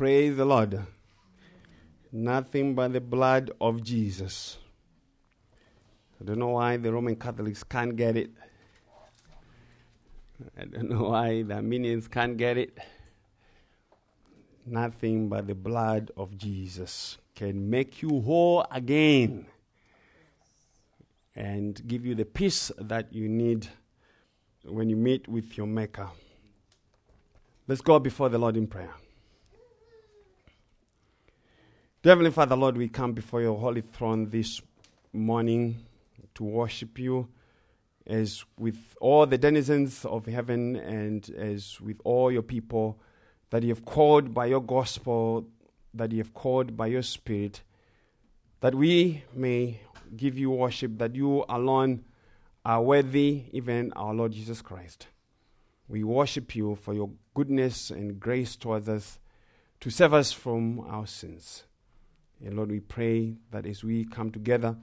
Praise the Lord. Nothing but the blood of Jesus. I don't know why the Roman Catholics can't get it. I don't know why the Arminians can't get it. Nothing but the blood of Jesus can make you whole again and give you the peace that you need when you meet with your Maker. Let's go before the Lord in prayer. Heavenly Father, Lord, we come before your holy throne this morning to worship you as with all the denizens of heaven and as with all your people that you have called by your gospel, that you have called by your spirit, that we may give you worship, that you alone are worthy, even our Lord Jesus Christ. We worship you for your goodness and grace towards us to save us from our sins. And Lord, we pray that as we come together,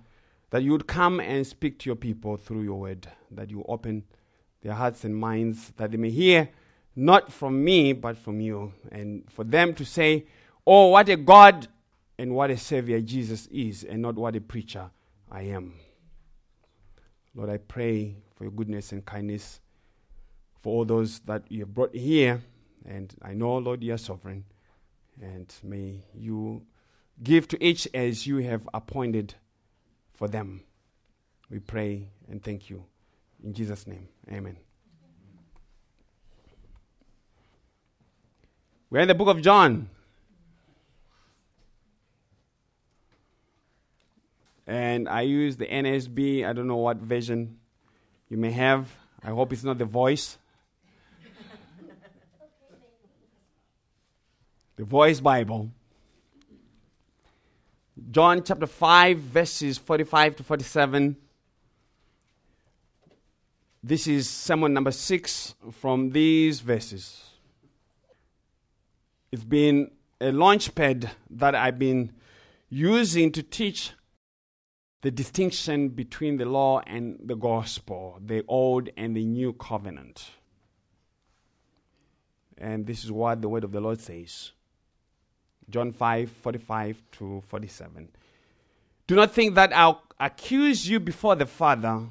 that you would come and speak to your people through your word, that you open their hearts and minds, that they may hear not from me, but from you. And for them to say, Oh, what a God and what a Savior Jesus is, and not what a preacher I am. Lord, I pray for your goodness and kindness for all those that you have brought here. And I know, Lord, you are sovereign. And may you give to each as you have appointed for them. We pray and thank you. In Jesus' name, amen. We're in the book of John. And I use the NSB. I don't know what version you may have. I hope it's not the voice. the voice Bible. John chapter 5, verses 45 to 47. This is sermon number 6 from these verses. It's been a launch pad that I've been using to teach the distinction between the law and the gospel, the old and the new covenant. And this is what the word of the Lord says. John 5 45 to 47. Do not think that I'll accuse you before the Father.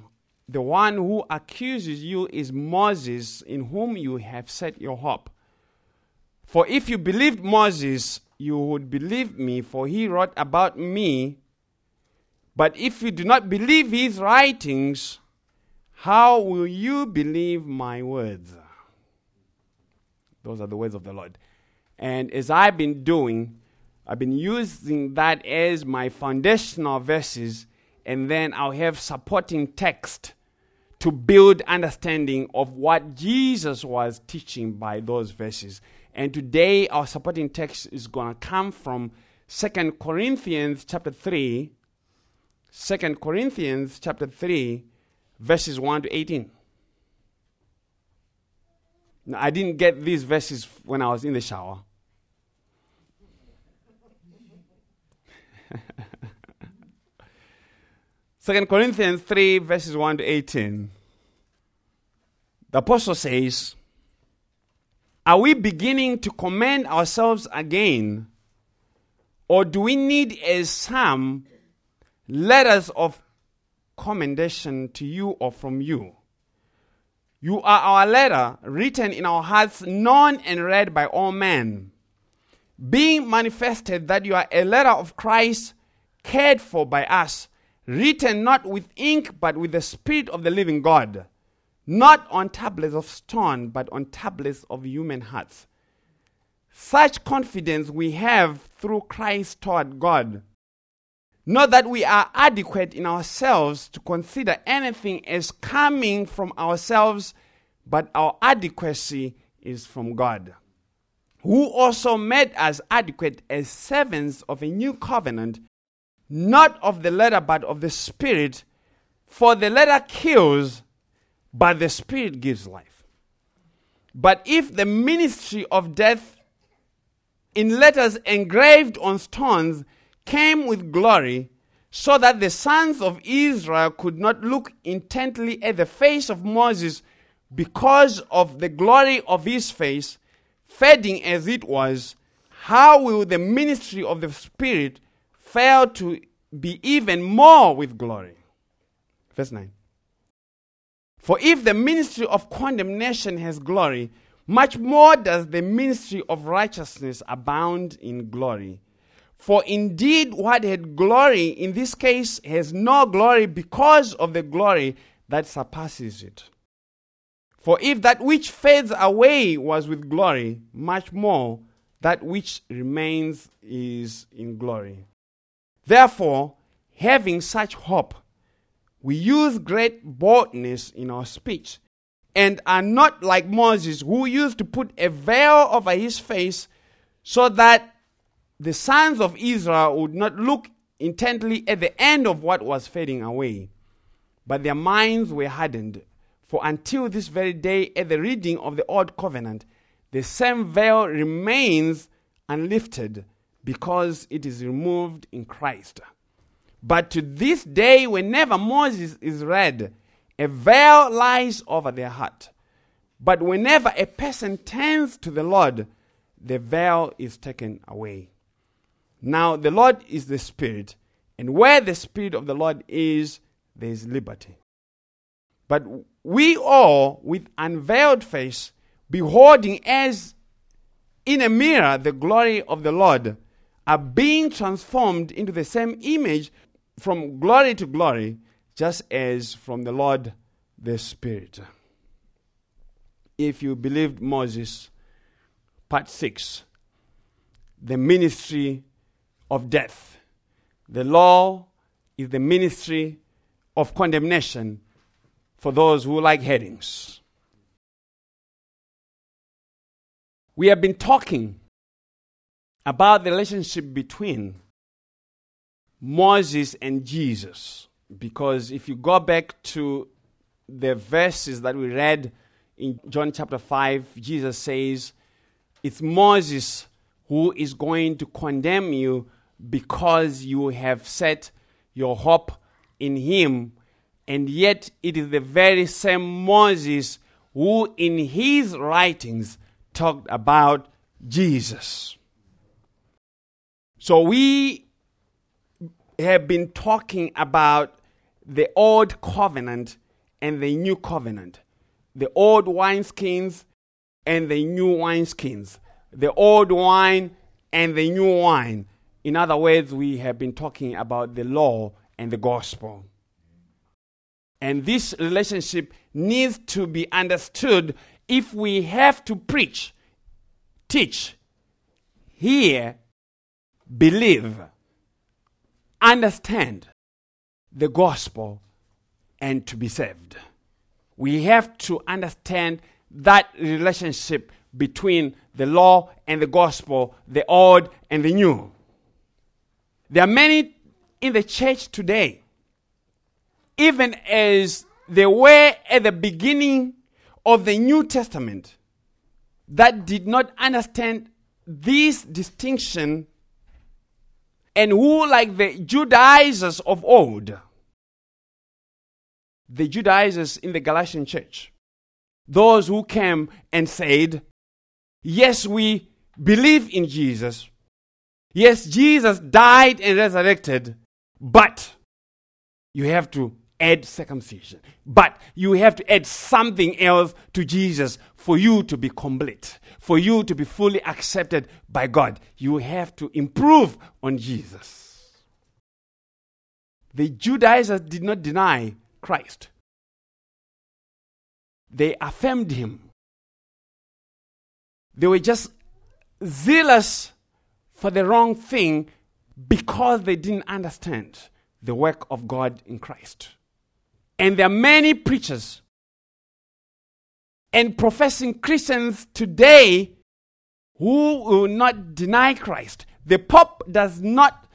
The one who accuses you is Moses, in whom you have set your hope. For if you believed Moses, you would believe me, for he wrote about me. But if you do not believe his writings, how will you believe my words? Those are the words of the Lord. And as I've been doing, I've been using that as my foundational verses, and then I'll have supporting text to build understanding of what Jesus was teaching by those verses. And today our supporting text is going to come from 2 Corinthians chapter 3, 2 Corinthians chapter 3, verses 1 to 18. Now, I didn't get these verses when I was in the shower. Second Corinthians 3, verses 1 to 18. The apostle says, Are we beginning to commend ourselves again? Or do we need, as some, letters of commendation to you or from you? You are our letter, written in our hearts, known and read by all men, being manifested that you are a letter of Christ, cared for by us, written not with ink, but with the Spirit of the living God, not on tablets of stone, but on tablets of human hearts. Such confidence we have through Christ toward God. Not that we are adequate in ourselves to consider anything as coming from ourselves, but our adequacy is from God, who also made us adequate as servants of a new covenant, not of the letter, but of the Spirit. For the letter kills, but the Spirit gives life. But if the ministry of death in letters engraved on stones came with glory, so that the sons of Israel could not look intently at the face of Moses because of the glory of his face, fading as it was, how will the ministry of the Spirit fail to be even more with glory? Verse 9. For if the ministry of condemnation has glory, much more does the ministry of righteousness abound in glory. For indeed, what had glory in this case has no glory because of the glory that surpasses it. For if that which fades away was with glory, much more that which remains is in glory. Therefore, having such hope, we use great boldness in our speech, and are not like Moses, who used to put a veil over his face so that the sons of Israel would not look intently at the end of what was fading away, but their minds were hardened. For until this very day, at the reading of the Old Covenant, the same veil remains unlifted because it is removed in Christ. But to this day, whenever Moses is read, a veil lies over their heart. But whenever a person turns to the Lord, the veil is taken away. Now, the Lord is the Spirit, and where the Spirit of the Lord is, there is liberty. But we all, with unveiled face, beholding as in a mirror the glory of the Lord, are being transformed into the same image from glory to glory, just as from the Lord the Spirit. If you believed Moses, part 6, the ministry of death. The law is the ministry of condemnation for those who like headings. We have been talking about the relationship between Moses and Jesus. Because if you go back to the verses that we read in John chapter 5, Jesus says, It's Moses who is going to condemn you because you have set your hope in him. And yet, it is the very same Moses who, in his writings, talked about Jesus. So, we have been talking about the old covenant and the new covenant, the old wineskins and the new wineskins, the old wine and the new wine. In other words, we have been talking about the law and the gospel. And this relationship needs to be understood if we have to preach, teach, hear, believe, understand the gospel, and to be saved. We have to understand that relationship between the law and the gospel, the old and the new. There are many in the church today, even as they were at the beginning of the New Testament, that did not understand this distinction and who, like the Judaizers of old, the Judaizers in the Galatian church, those who came and said, Yes, we believe in Jesus, Yes, Jesus died and resurrected, but you have to add circumcision. But you have to add something else to Jesus for you to be complete, for you to be fully accepted by God. You have to improve on Jesus. The Judaizers did not deny Christ, they affirmed him. They were just zealous for the wrong thing because they didn't understand the work of God in Christ. And there are many preachers and professing Christians today who will not deny Christ. The Pope does not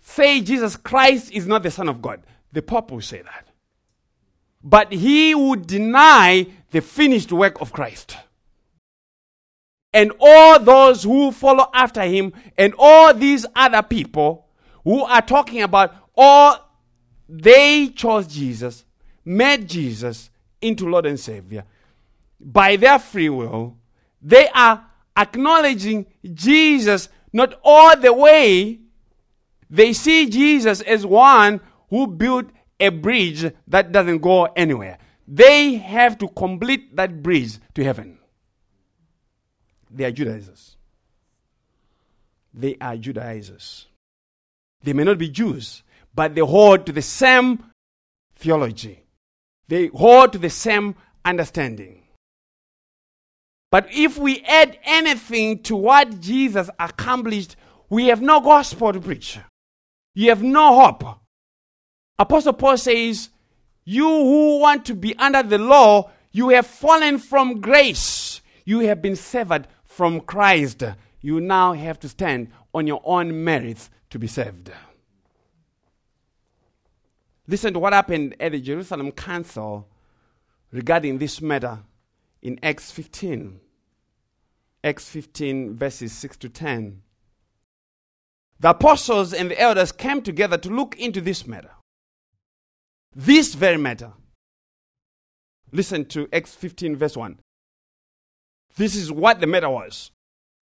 say Jesus Christ is not the Son of God. The Pope will say that. But he would deny the finished work of Christ and all those who follow after him and all these other people who are talking about all they chose Jesus, made Jesus into Lord and Savior by their free will. They are acknowledging Jesus not all the way they see Jesus as one who built a bridge that doesn't go anywhere. They have to complete that bridge to heaven. They are Judaizers. They are Judaizers. They may not be Jews, but they hold to the same theology. They hold to the same understanding. But if we add anything to what Jesus accomplished, we have no gospel to preach. You have no hope. Apostle Paul says, You who want to be under the law, you have fallen from grace. You have been severed from Christ. You now have to stand on your own merits to be saved. Listen to what happened at the Jerusalem Council regarding this matter in Acts 15. Acts 15, verses 6 to 10. The apostles and the elders came together to look into this matter. This very matter. Listen to Acts 15, verse 1. This is what the matter was.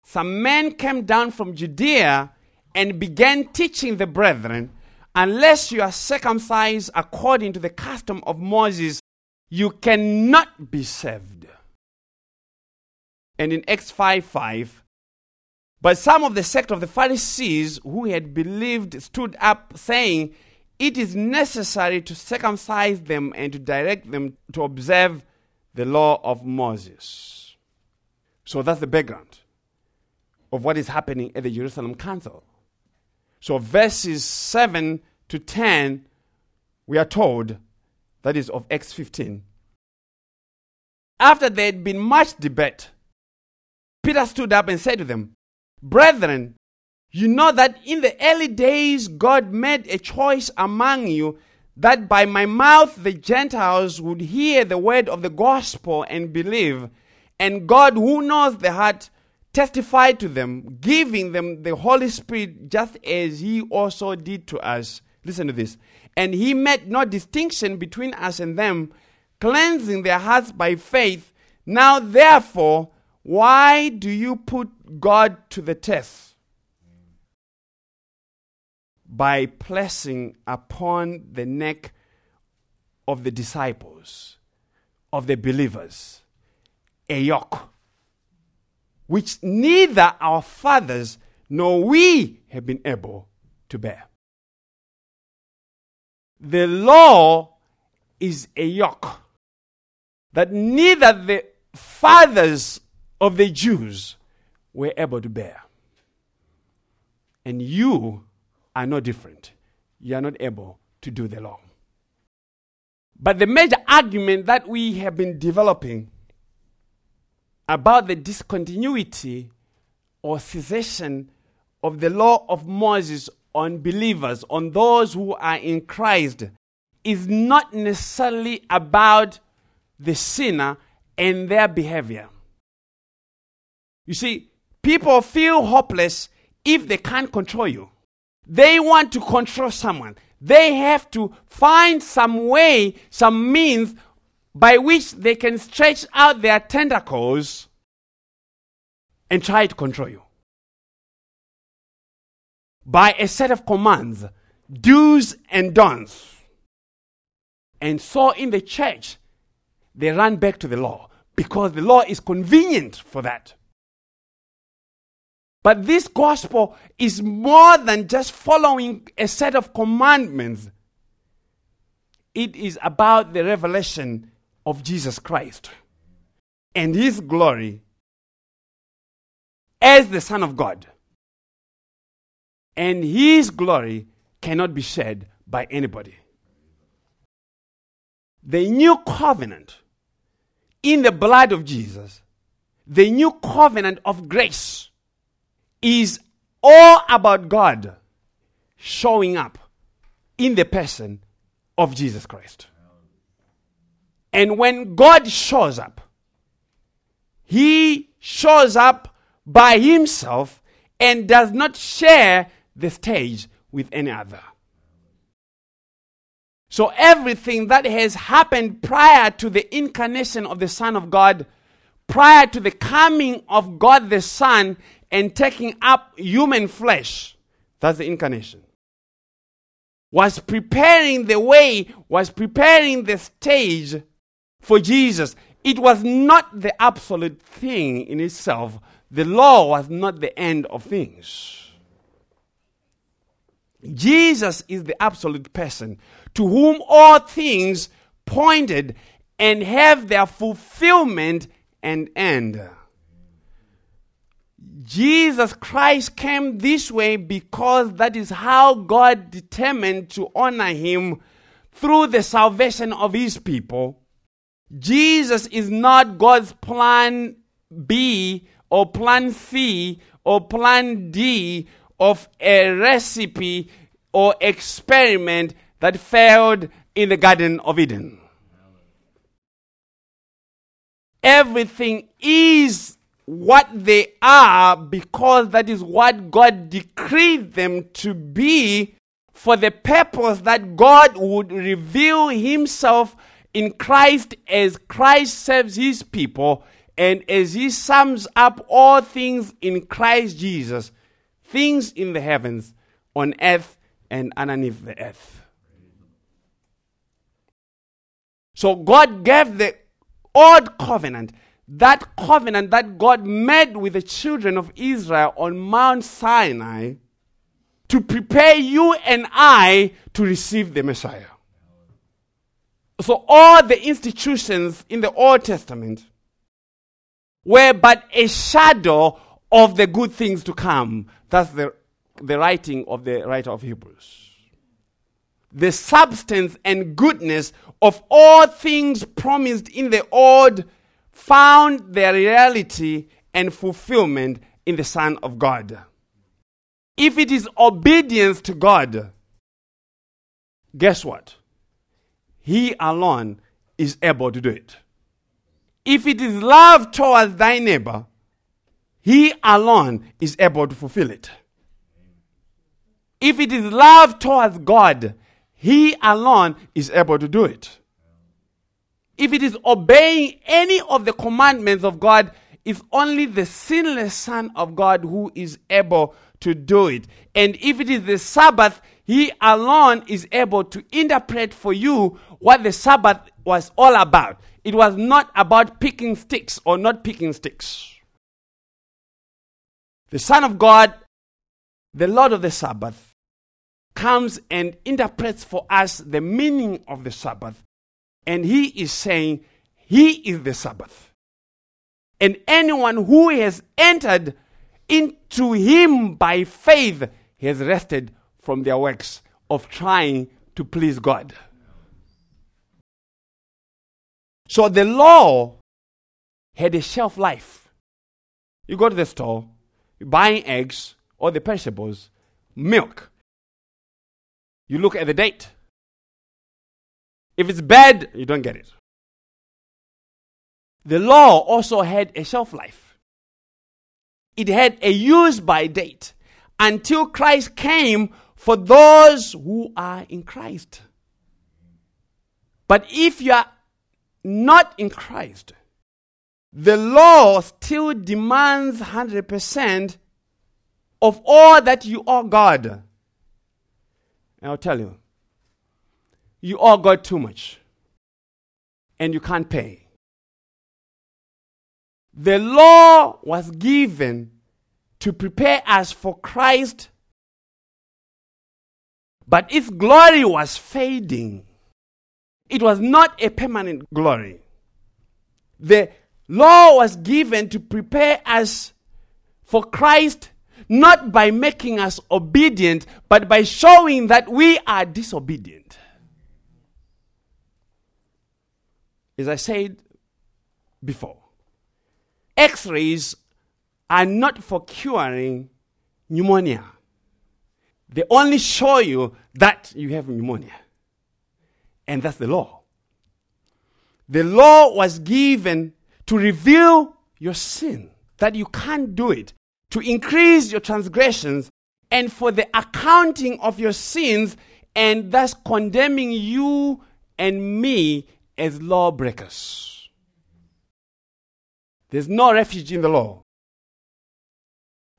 Some men came down from Judea and began teaching the brethren, unless you are circumcised according to the custom of Moses, you cannot be saved. And in Acts 5 5, but some of the sect of the Pharisees who had believed stood up, saying, It is necessary to circumcise them and to direct them to observe the law of Moses. So that's the background of what is happening at the Jerusalem Council. So, verses 7 to 10, we are told, that is of Acts 15. After there had been much debate, Peter stood up and said to them, Brethren, you know that in the early days God made a choice among you that by my mouth the Gentiles would hear the word of the gospel and believe. And God, who knows the heart, testified to them, giving them the Holy Spirit just as He also did to us. Listen to this. And He made no distinction between us and them, cleansing their hearts by faith. Now, therefore, why do you put God to the test? By placing upon the neck of the disciples, of the believers, a yoke which neither our fathers nor we have been able to bear. The law is a yoke that neither the fathers of the Jews were able to bear. And you are no different. You are not able to do the law. But the major argument that we have been developing about the discontinuity or cessation of the law of Moses on believers, on those who are in Christ, is not necessarily about the sinner and their behavior. You see, people feel hopeless if they can't control you. They want to control someone. They have to find some way, some means by which they can stretch out their tentacles and try to control you. By a set of commands, do's and don'ts. And so in the church, they run back to the law because the law is convenient for that. But this gospel is more than just following a set of commandments. It is about the revelation of Jesus Christ and his glory as the Son of God. And his glory cannot be shared by anybody. The new covenant in the blood of Jesus, the new covenant of grace, is all about God showing up in the person of Jesus Christ. And when God shows up, He shows up by Himself and does not share the stage with any other. So everything that has happened prior to the incarnation of the Son of God, prior to the coming of God the Son and taking up human flesh. That's the incarnation. Was preparing the way, was preparing the stage for Jesus. It was not the absolute thing in itself. The law was not the end of things. Jesus is the absolute person to whom all things pointed and have their fulfillment and end. Jesus Christ came this way because that is how God determined to honor him through the salvation of his people. Jesus is not God's plan B or plan C or plan D of a recipe or experiment that failed in the Garden of Eden. Everything is what they are because that is what God decreed them to be for the purpose that God would reveal Himself in Christ as Christ serves His people and as He sums up all things in Christ Jesus, things in the heavens, on earth, and underneath the earth. So God gave the old covenant, that covenant that God made with the children of Israel on Mount Sinai to prepare you and I to receive the Messiah. So all the institutions in the Old Testament were but a shadow of the good things to come. That's the, the writing of the writer of Hebrews. The substance and goodness of all things promised in the Old found their reality and fulfillment in the Son of God. If it is obedience to God, guess what? He alone is able to do it. If it is love towards thy neighbor, he alone is able to fulfill it. If it is love towards God, he alone is able to do it. If it is obeying any of the commandments of God, it's only the sinless Son of God who is able to do it. And if it is the Sabbath, He alone is able to interpret for you what the Sabbath was all about. It was not about picking sticks or not picking sticks. The Son of God, the Lord of the Sabbath, comes and interprets for us the meaning of the Sabbath. And he is saying, He is the Sabbath. And anyone who has entered into Him by faith has rested from their works of trying to please God. So the law had a shelf life. You go to the store, buying eggs or the perishables, milk. You look at the date. If it's bad, you don't get it. The law also had a shelf life. It had a use by date until Christ came for those who are in Christ. But if you are not in Christ, the law still demands 100% of all that you owe God. And I'll tell you, you owe God too much and you can't pay. The law was given to prepare us for Christ, but its glory was fading. It was not a permanent glory. The law was given to prepare us for Christ not by making us obedient, but by showing that we are disobedient. As I said before, x rays are not for curing pneumonia, they only show you that you have pneumonia. And that's the law. The law was given to reveal your sin, that you can't do it to increase your transgressions and for the accounting of your sins, and thus condemning you and me as lawbreakers. There's no refuge in the law.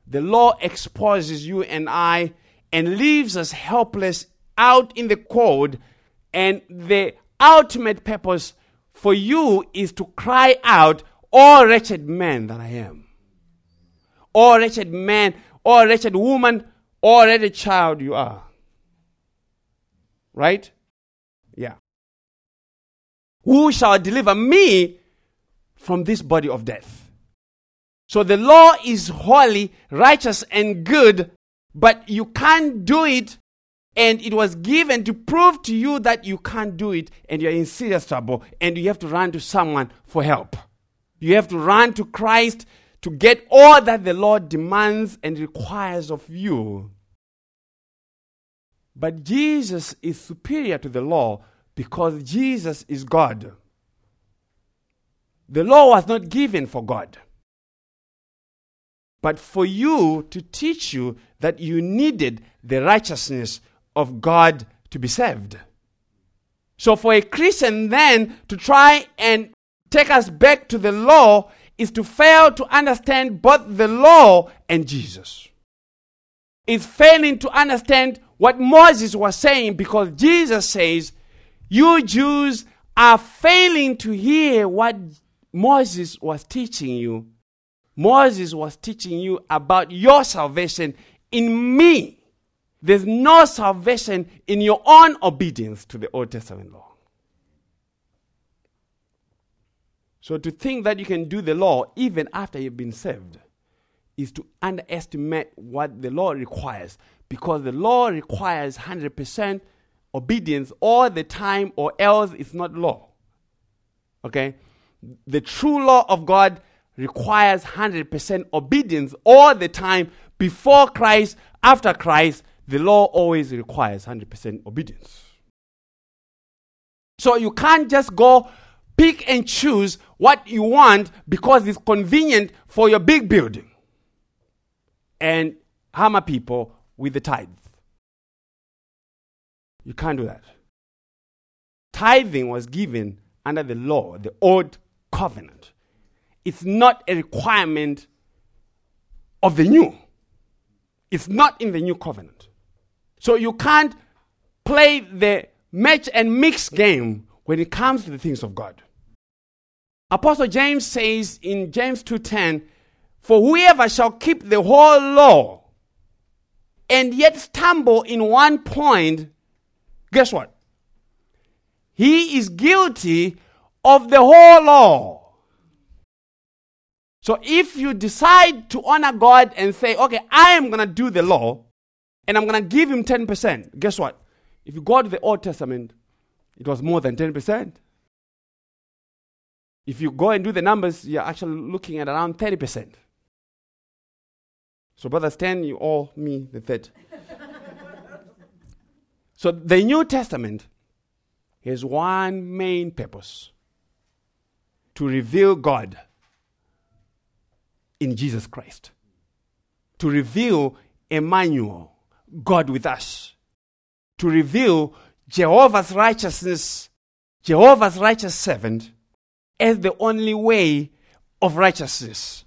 The law exposes you and I and leaves us helpless out in the cold. And the ultimate purpose for you is to cry out, Oh, wretched man that I am. Oh, wretched man, oh, wretched woman, oh, wretched child you are. Right? Yeah. Who shall deliver me from this body of death? So the law is holy, righteous, and good, but you can't do it. And it was given to prove to you that you can't do it and you're in serious trouble and you have to run to someone for help. You have to run to Christ to get all that the Lord demands and requires of you. But Jesus is superior to the law because Jesus is God. The law was not given for God, but for you to teach you that you needed the righteousness of God to be saved. So, for a Christian then to try and take us back to the law is to fail to understand both the law and Jesus. Is failing to understand what Moses was saying because Jesus says, You Jews are failing to hear what Moses was teaching you. Moses was teaching you about your salvation in me. There's no salvation in your own obedience to the Old Testament law. So to think that you can do the law even after you've been saved is to underestimate what the law requires because the law requires 100% obedience all the time or else it's not law. Okay? The true law of God requires 100% obedience all the time before Christ, after Christ, the law always requires 100% obedience. So you can't just go pick and choose what you want because it's convenient for your big building and hammer people with the tithe. You can't do that. Tithing was given under the law, the old covenant. It's not a requirement of the new. It's not in the new covenant. So you can't play the match and mix game when it comes to the things of God. Apostle James says in James 2:10, "For whoever shall keep the whole law and yet stumble in one point, guess what? He is guilty of the whole law." So if you decide to honor God and say, "Okay, I am going to do the law," and I'm going to give him 10%. Guess what? If you go to the Old Testament, it was more than 10%. If you go and do the numbers, you're actually looking at around 30%. So, Brother Stan, you owe me the third. so, the New Testament has one main purpose to reveal God in Jesus Christ, to reveal Emmanuel, God with us, to reveal Jehovah's righteousness, Jehovah's righteous servant, as the only way of righteousness,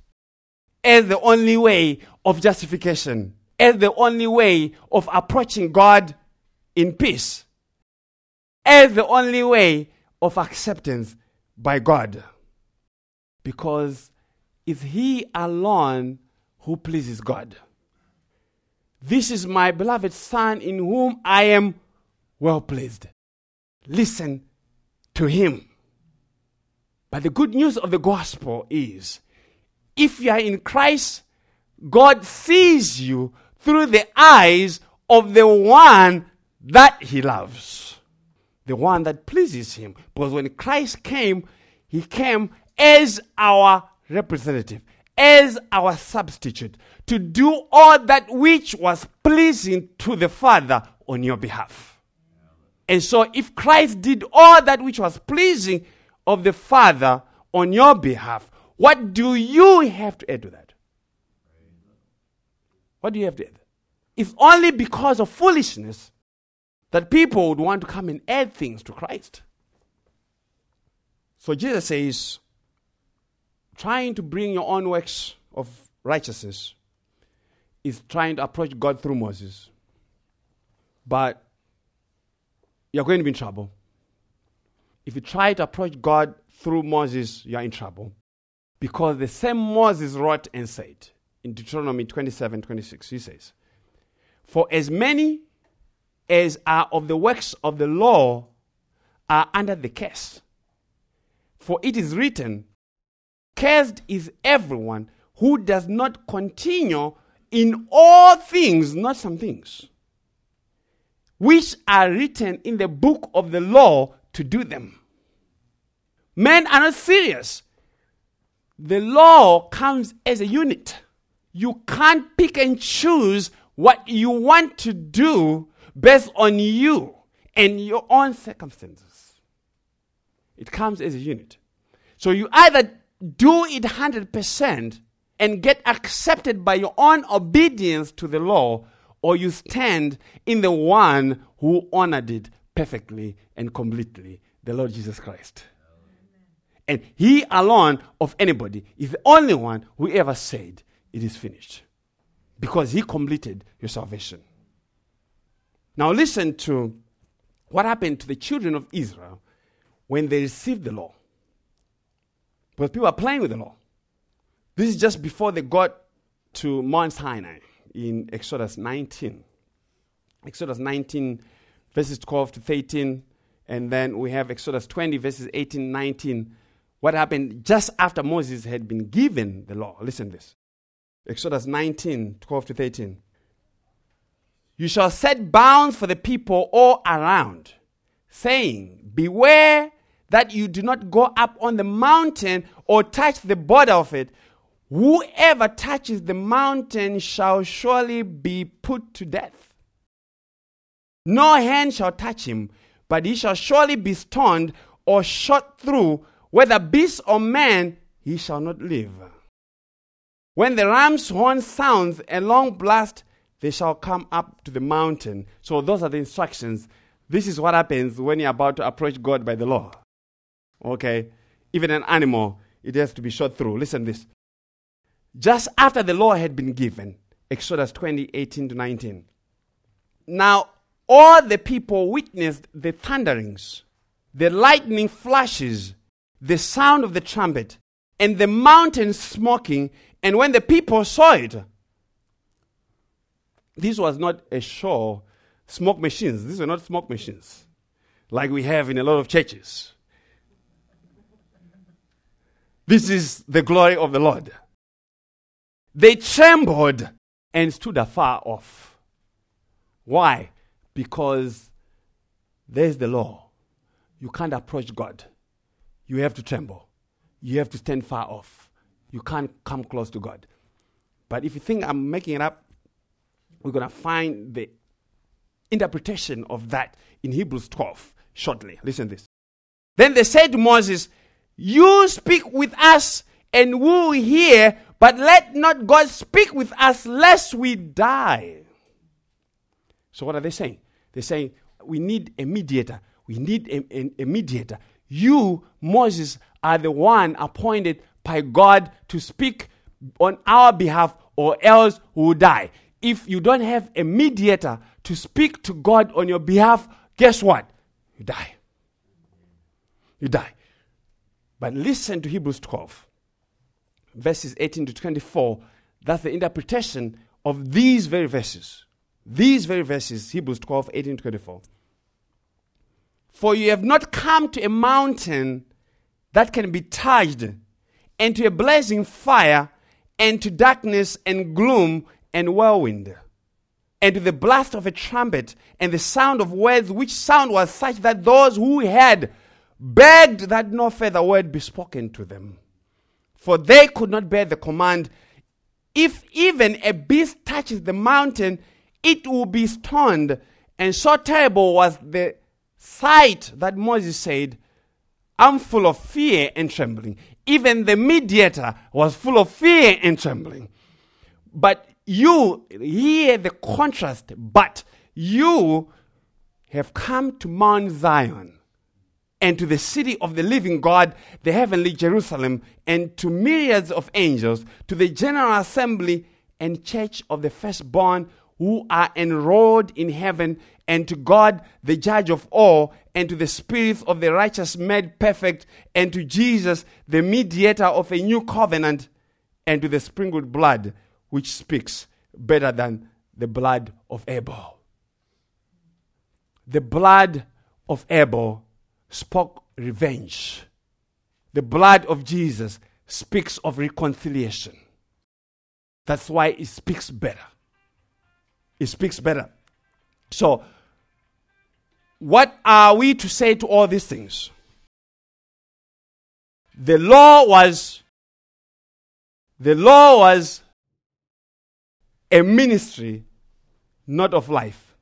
as the only way of justification, as the only way of approaching God in peace, as the only way of acceptance by God. Because it's He alone who pleases God. This is my beloved Son in whom I am well pleased. Listen to him. But the good news of the gospel is if you are in Christ, God sees you through the eyes of the one that he loves, the one that pleases him. Because when Christ came, he came as our representative, as our substitute, to do all that which was pleasing to the Father on your behalf. And so, if Christ did all that which was pleasing of the Father on your behalf, what do you have to add to that? What do you have to add? It's only because of foolishness that people would want to come and add things to Christ. So Jesus says, trying to bring your own works of righteousness is trying to approach God through Moses. But you're going to be in trouble. If you try to approach God through Moses, you're in trouble. Because the same Moses wrote and said in Deuteronomy 27 26, he says, For as many as are of the works of the law are under the curse. For it is written, Cursed is everyone who does not continue in all things, not some things, which are written in the book of the law to do them. Men are not serious. The law comes as a unit. You can't pick and choose what you want to do based on you and your own circumstances. It comes as a unit. So you either do it 100% and get accepted by your own obedience to the law, or you stand in the one who honored it perfectly and completely, the Lord Jesus Christ. And he alone of anybody is the only one who ever said, It is finished. Because he completed your salvation. Now, listen to what happened to the children of Israel when they received the law. Because people are playing with the law. This is just before they got to Mount Sinai in Exodus 19. Exodus 19, verses 12 to 13. And then we have Exodus 20, verses 18 19. What happened just after Moses had been given the law? Listen to this Exodus 19, 12 to 13. You shall set bounds for the people all around, saying, Beware that you do not go up on the mountain or touch the border of it. Whoever touches the mountain shall surely be put to death. No hand shall touch him, but he shall surely be stoned or shot through, whether beast or man, he shall not live. When the ram's horn sounds a long blast, they shall come up to the mountain. So, those are the instructions. This is what happens when you're about to approach God by the law. Okay? Even an animal, it has to be shot through. Listen this. Just after the law had been given, Exodus 20, 18 to 19. Now, all the people witnessed the thunderings, the lightning flashes, the sound of the trumpet, and the mountain smoking. And when the people saw it, this was not a show, smoke machines. These were not smoke machines like we have in a lot of churches. This is the glory of the Lord. They trembled and stood afar off. Why? Because there's the law. You can't approach God. You have to tremble. You have to stand far off. You can't come close to God. But if you think I'm making it up, we're going to find the interpretation of that in Hebrews 12 shortly. Listen to this. Then they said to Moses, You speak with us, and we will hear, but let not God speak with us, lest we die. So, what are they saying? They're saying, We need a mediator. We need a, a, a mediator. You, Moses, are the one appointed by God to speak on our behalf, or else we will die if you don't have a mediator to speak to God on your behalf, guess what? You die. You die. But listen to Hebrews 12, verses 18 to 24. That's the interpretation of these very verses. These very verses, Hebrews 12, 18 to 24. For you have not come to a mountain that can be touched, and to a blazing fire, and to darkness and gloom and whirlwind, and to the blast of a trumpet, and the sound of words, which sound was such that those who had begged that no further word be spoken to them. For they could not bear the command if even a beast touches the mountain, it will be stoned. And so terrible was the sight that Moses said, I'm full of fear and trembling. Even the mediator was full of fear and trembling. But you hear the contrast, but you have come to Mount Zion and to the city of the living God, the heavenly Jerusalem, and to myriads of angels, to the general assembly and church of the firstborn who are enrolled in heaven, and to God, the judge of all, and to the spirits of the righteous made perfect, and to Jesus, the mediator of a new covenant, and to the sprinkled blood, which speaks better than the blood of Abel. The blood of Abel spoke revenge. The blood of Jesus speaks of reconciliation. That's why it speaks better. It speaks better. So, what are we to say to all these things? The law was the law was a ministry not of life.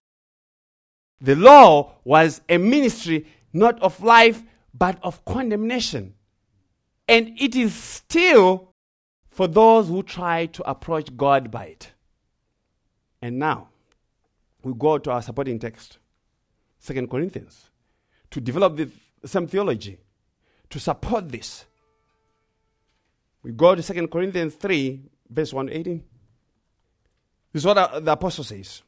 The law was a ministry not of life but of condemnation. And it is still for those who try to approach God by it. And now, we go to our supporting text, Second Corinthians, to develop the same theology, to support this. We go to Second Corinthians 3, verse 1 18. This is what the apostle says.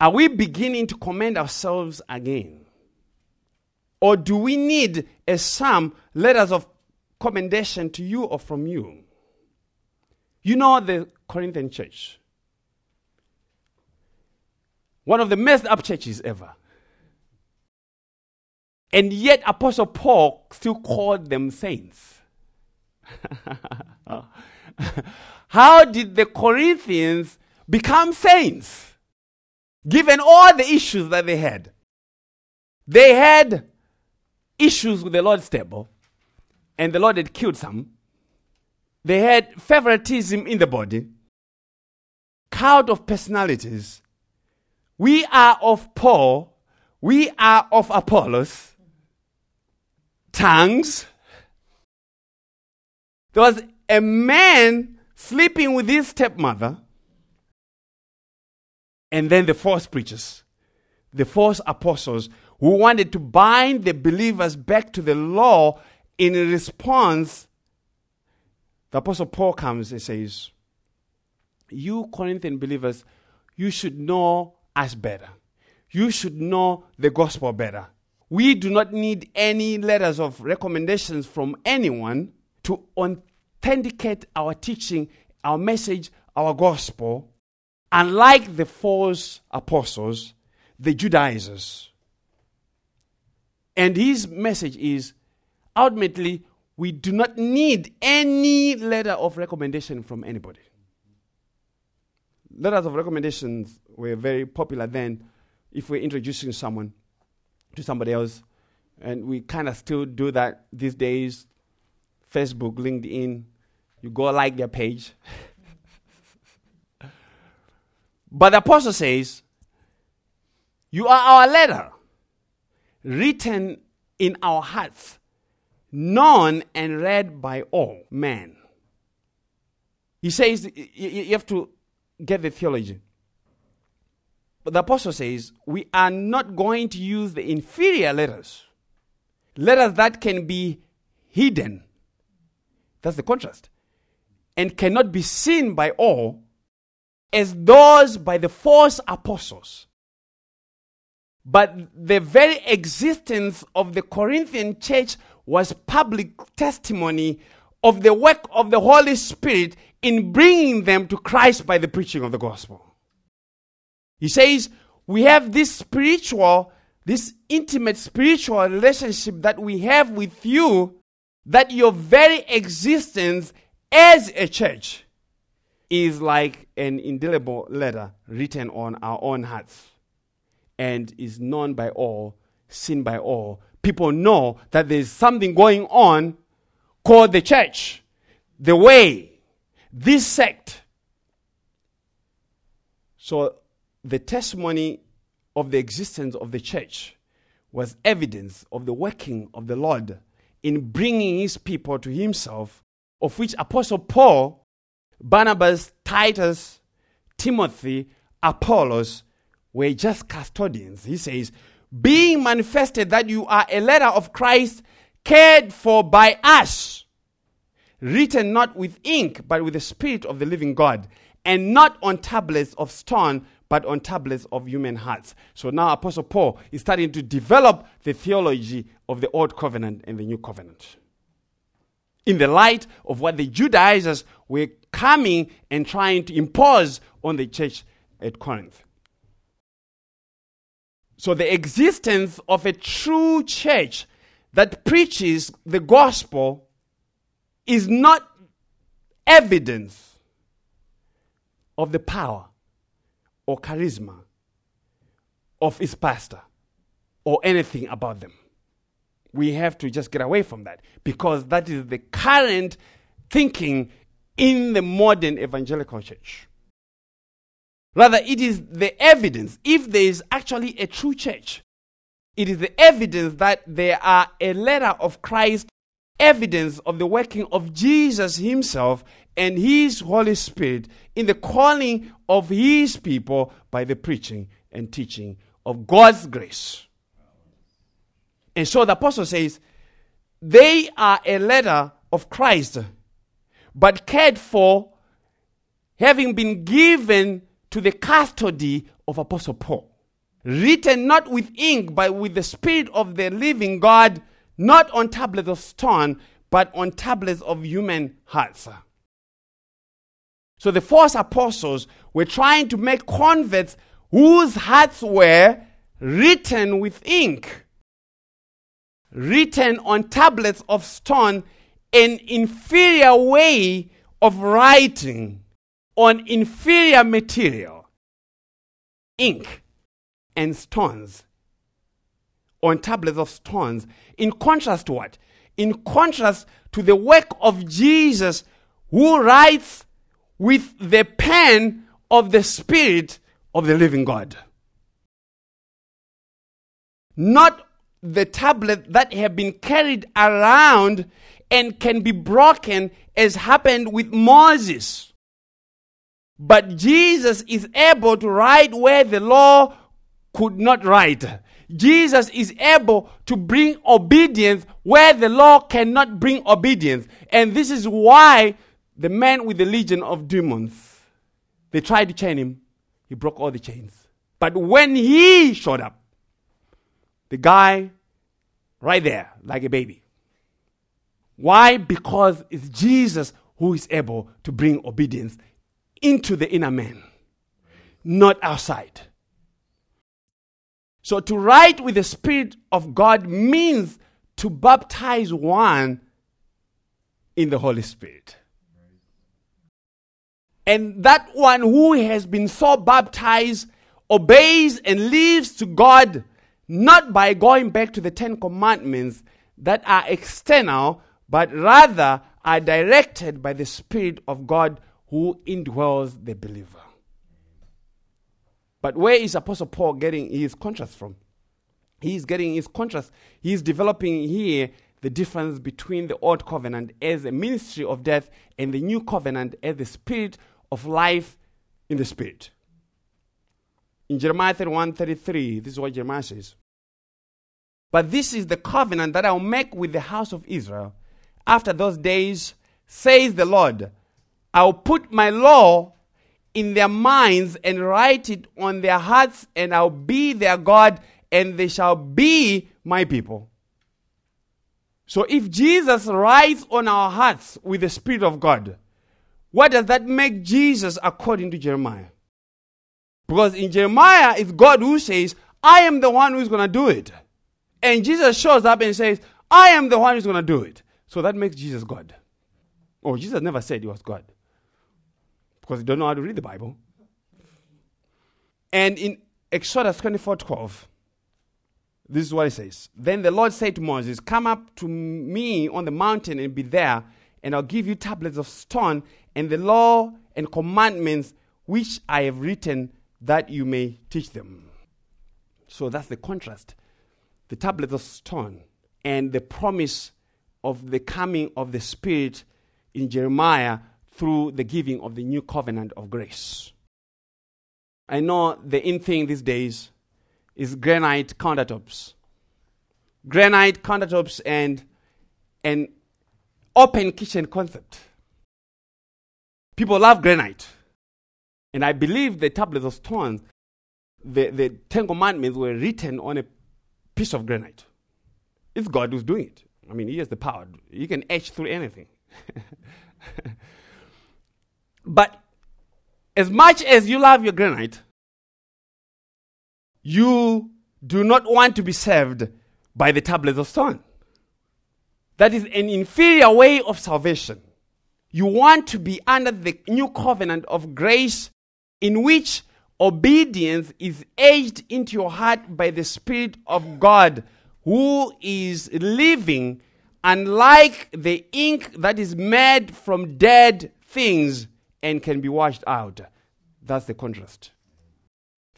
Are we beginning to commend ourselves again? Or do we need, a some, letters of commendation to you or from you? You know the Corinthian church. One of the messed up churches ever. And yet, Apostle Paul still called them saints. How did the Corinthians become saints? Given all the issues that they had, they had issues with the Lord's table, and the Lord had killed some. They had favoritism in the body, cult of personalities. We are of Paul, we are of Apollos, tongues. There was a man sleeping with his stepmother, and then the false preachers, the false apostles who wanted to bind the believers back to the law in response, the Apostle Paul comes and says, You Corinthian believers, you should know us better. You should know the gospel better. We do not need any letters of recommendations from anyone to authenticate our teaching, our message, our gospel. Unlike the false apostles, the Judaizers, and his message is ultimately, we do not need any letter of recommendation from anybody. Letters of recommendations were very popular then if we're introducing someone to somebody else. And we kind of still do that these days. Facebook, LinkedIn, you go like their page. but the apostle says, You are our letter written in our hearts, known and read by all men. He says you have to get the theology. But the apostle says we are not going to use the inferior letters, letters that can be hidden. That's the contrast. And cannot be seen by all as those by the false apostles but the very existence of the Corinthian church was public testimony of the work of the Holy Spirit in bringing them to Christ by the preaching of the gospel. He says, We have this spiritual, this intimate spiritual relationship that we have with you, that your very existence as a church is like an indelible letter written on our own hearts and is known by all, seen by all. People know that there's something going on called the church, the way, this sect. So the testimony of the existence of the church was evidence of the working of the Lord in bringing his people to himself, of which Apostle Paul, Barnabas, Titus, Timothy, Apollos were just custodians. He says, being manifested that you are a letter of Christ cared for by us, written not with ink, but with the Spirit of the living God, and not on tablets of stone, but on tablets of human hearts. So now Apostle Paul is starting to develop the theology of the Old Covenant and the New Covenant. In the light of what the Judaizers were coming and trying to impose on the church at Corinth. So, the existence of a true church that preaches the gospel is not evidence of the power or charisma of its pastor or anything about them. We have to just get away from that because that is the current thinking in the modern evangelical church. Rather, it is the evidence, if there is actually a true church, it is the evidence that there are a letter of Christ, evidence of the working of Jesus Himself and His Holy Spirit in the calling of His people by the preaching and teaching of God's grace. And so the apostle says, they are a letter of Christ, but cared for, having been given to the custody of Apostle Paul. Written not with ink, but with the Spirit of the living God, not on tablets of stone, but on tablets of human hearts. So the false apostles were trying to make converts whose hearts were written with ink, written on tablets of stone, an inferior way of writing on inferior material, ink and stones, on tablets of stones, in contrast to what? In contrast to the work of Jesus, who writes with the pen of the Spirit of the living God. Not the tablet that have been carried around and can be broken as happened with Moses. But Jesus is able to write where the law could not write. Jesus is able to bring obedience where the law cannot bring obedience. And this is why the man with the legion of demons, they tried to chain him. He broke all the chains. But when he showed up, the guy right there, like a baby. Why? Because it's Jesus who is able to bring obedience into the inner man, not outside. So to write with the Spirit of God means to baptize one in the Holy Spirit. And that one who has been so baptized obeys and lives to God not by going back to the Ten Commandments that are external, but rather are directed by the Spirit of God who indwells the believer. But where is Apostle Paul getting his contrast from? He's getting his contrast. He's developing here the difference between the old covenant as a ministry of death and the new covenant as the spirit of life in the spirit. In Jeremiah 31 33, this is what Jeremiah says. But this is the covenant that I'll make with the house of Israel after those days, says the Lord. I'll put my law in their minds and write it on their hearts, and I'll be their God, and they shall be my people. So if Jesus writes on our hearts with the Spirit of God, what does that make Jesus according to Jeremiah? Because in Jeremiah, it's God who says, I am the one who's going to do it. And Jesus shows up and says, I am the one who's going to do it. So that makes Jesus God. Oh, Jesus never said he was God because they don't know how to read the Bible. And in Exodus 24 12, this is what it says. Then the Lord said to Moses, Come up to me on the mountain and be there, and I'll give you tablets of stone and the law and commandments which I have written that you may teach them. So that's the contrast. The tablets of stone and the promise of the coming of the Spirit in Jeremiah through the giving of the new covenant of grace. I know the in thing these days is granite countertops. Granite countertops and, and open kitchen concept. People love granite. And I believe the tablets of stone, the, the Ten Commandments were written on a piece of granite. It's God who's doing it. I mean, He has the power. He can etch through anything. but as much as you love your granite, you do not want to be served by the tablets of stone. That is an inferior way of salvation. You want to be under the new covenant of grace in which obedience is aged into your heart by the Spirit of God who is living, unlike the ink that is made from dead things and can be washed out. That's the contrast.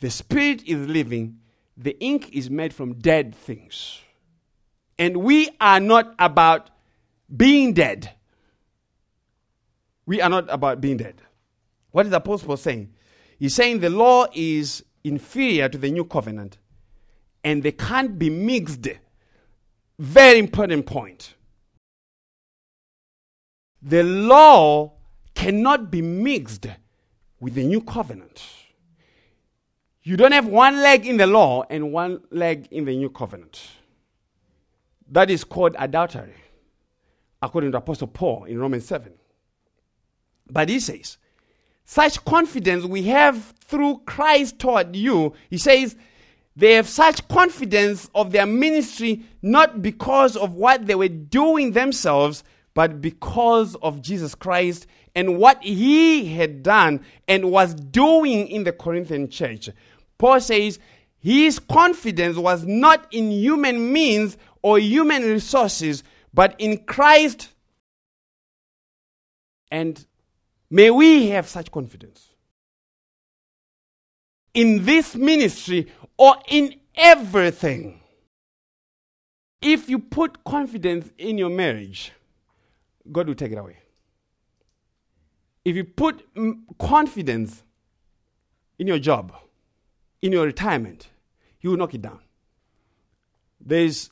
The Spirit is living, the ink is made from dead things. And we are not about being dead. We are not about being dead. What is the Apostle saying? He's saying the law is inferior to the new covenant and they can't be mixed. Very important point. The law cannot be mixed with the new covenant. You don't have one leg in the law and one leg in the new covenant. That is called adultery, according to Apostle Paul in Romans 7. But he says, such confidence we have through Christ toward you, he says, they have such confidence of their ministry not because of what they were doing themselves, but because of Jesus Christ and what he had done and was doing in the Corinthian church. Paul says his confidence was not in human means or human resources, but in Christ. And may we have such confidence in this ministry or in everything. If you put confidence in your marriage, God will take it away. If you put confidence in your job, in your retirement, you will knock it down. There's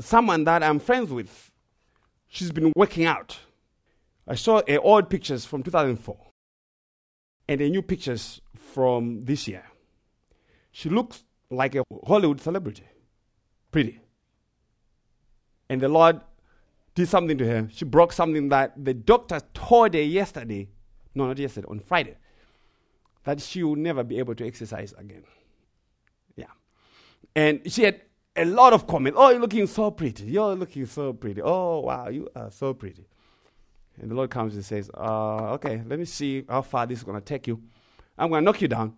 someone that I'm friends with, she's been working out. I saw old pictures from 2004 and the new pictures from this year. She looks like a Hollywood celebrity. Pretty. And the Lord did something to her. She broke something that the doctor told her yesterday, no, not yesterday, on Friday, that she will never be able to exercise again. Yeah. And she had a lot of comments. Oh, you're looking so pretty. You're looking so pretty. Oh, wow, you are so pretty. And the Lord comes and says, uh, Okay, let me see how far this is going to take you. I'm going to knock you down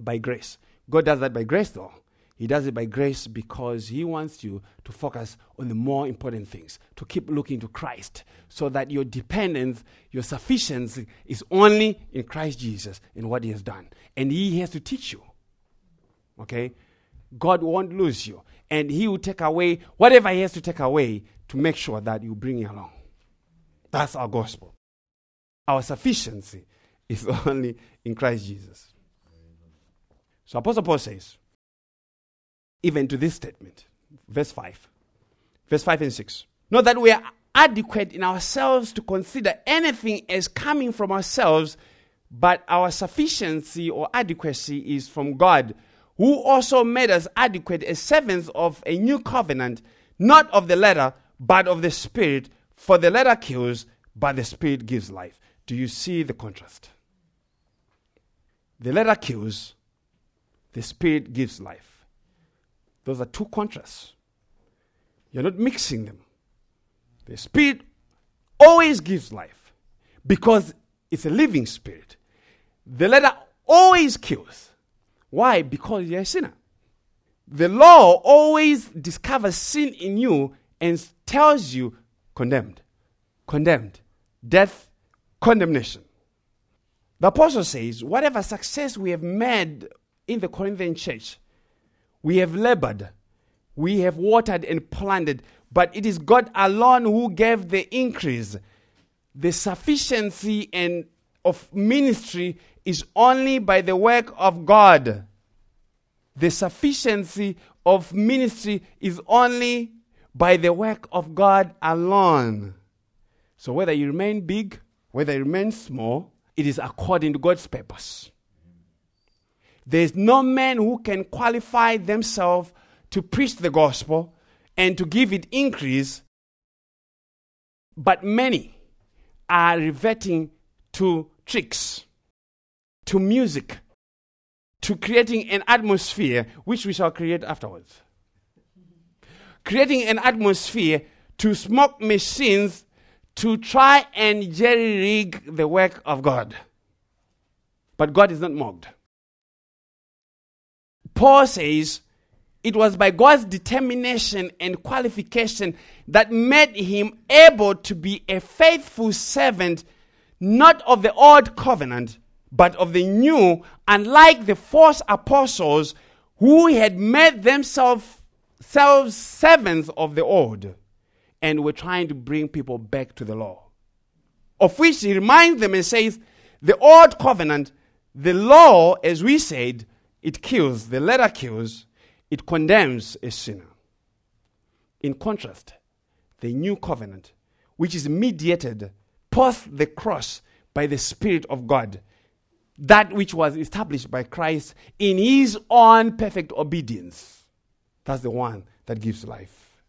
by grace. God does that by grace, though. He does it by grace because He wants you to focus on the more important things, to keep looking to Christ, so that your dependence, your sufficiency is only in Christ Jesus and what He has done. And He has to teach you. Okay? God won't lose you. And He will take away whatever He has to take away to make sure that you bring it along. That's our gospel. Our sufficiency is only in Christ Jesus. So Apostle Paul says, even to this statement, verse 5, verse 5 and 6, not that we are adequate in ourselves to consider anything as coming from ourselves, but our sufficiency or adequacy is from God who also made us adequate as servants of a new covenant, not of the letter, but of the Spirit. For the letter kills, but the Spirit gives life. Do you see the contrast? The letter kills, the Spirit gives life. Those are two contrasts. You're not mixing them. The Spirit always gives life because it's a living Spirit. The letter always kills why? Because you're a sinner. The law always discovers sin in you and tells you condemned, condemned, death, condemnation. The apostle says, whatever success we have made in the Corinthian church, we have labored, we have watered and planted, but it is God alone who gave the increase. The sufficiency and of ministry is only by the work of God. The sufficiency of ministry is only by the work of God alone. So whether you remain big, whether you remain small, it is according to God's purpose. There is no man who can qualify themselves to preach the gospel and to give it increase, but many are reverting to tricks, to music, to creating an atmosphere which we shall create afterwards. Creating an atmosphere to smoke machines to try and jerry rig the work of God. But God is not mocked. Paul says it was by God's determination and qualification that made him able to be a faithful servant, not of the old covenant, but of the new, unlike the false apostles who had made themselves servants of the old and were trying to bring people back to the law. Of which he reminds them and says, the old covenant, the law, as we said, it kills, the letter kills, it condemns a sinner. In contrast, the new covenant, which is mediated post the cross by the Spirit of God, that which was established by Christ in his own perfect obedience, that's the one that gives life.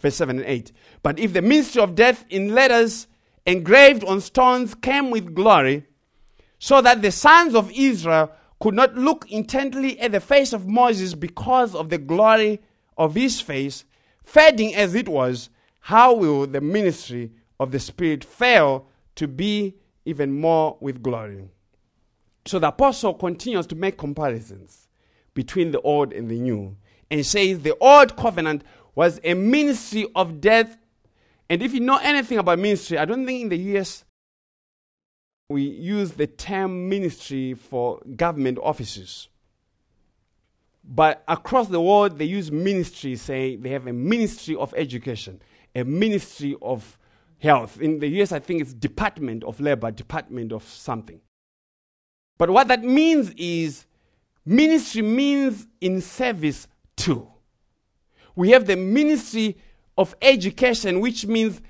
Verse 7 and 8. But if the ministry of death in letters engraved on stones came with glory, so that the sons of Israel could not look intently at the face of Moses because of the glory of his face, fading as it was, how will the ministry of the Spirit fail to be even more with glory? So the apostle continues to make comparisons between the old and the new and says the old covenant was a ministry of death. And if you know anything about ministry, I don't think in the US we use the term ministry for government offices. But across the world, they use ministry, say they have a ministry of education, a ministry of health. In the US, I think it's Department of Labor, Department of something. But what that means is ministry means in service to. We have the ministry of education, which means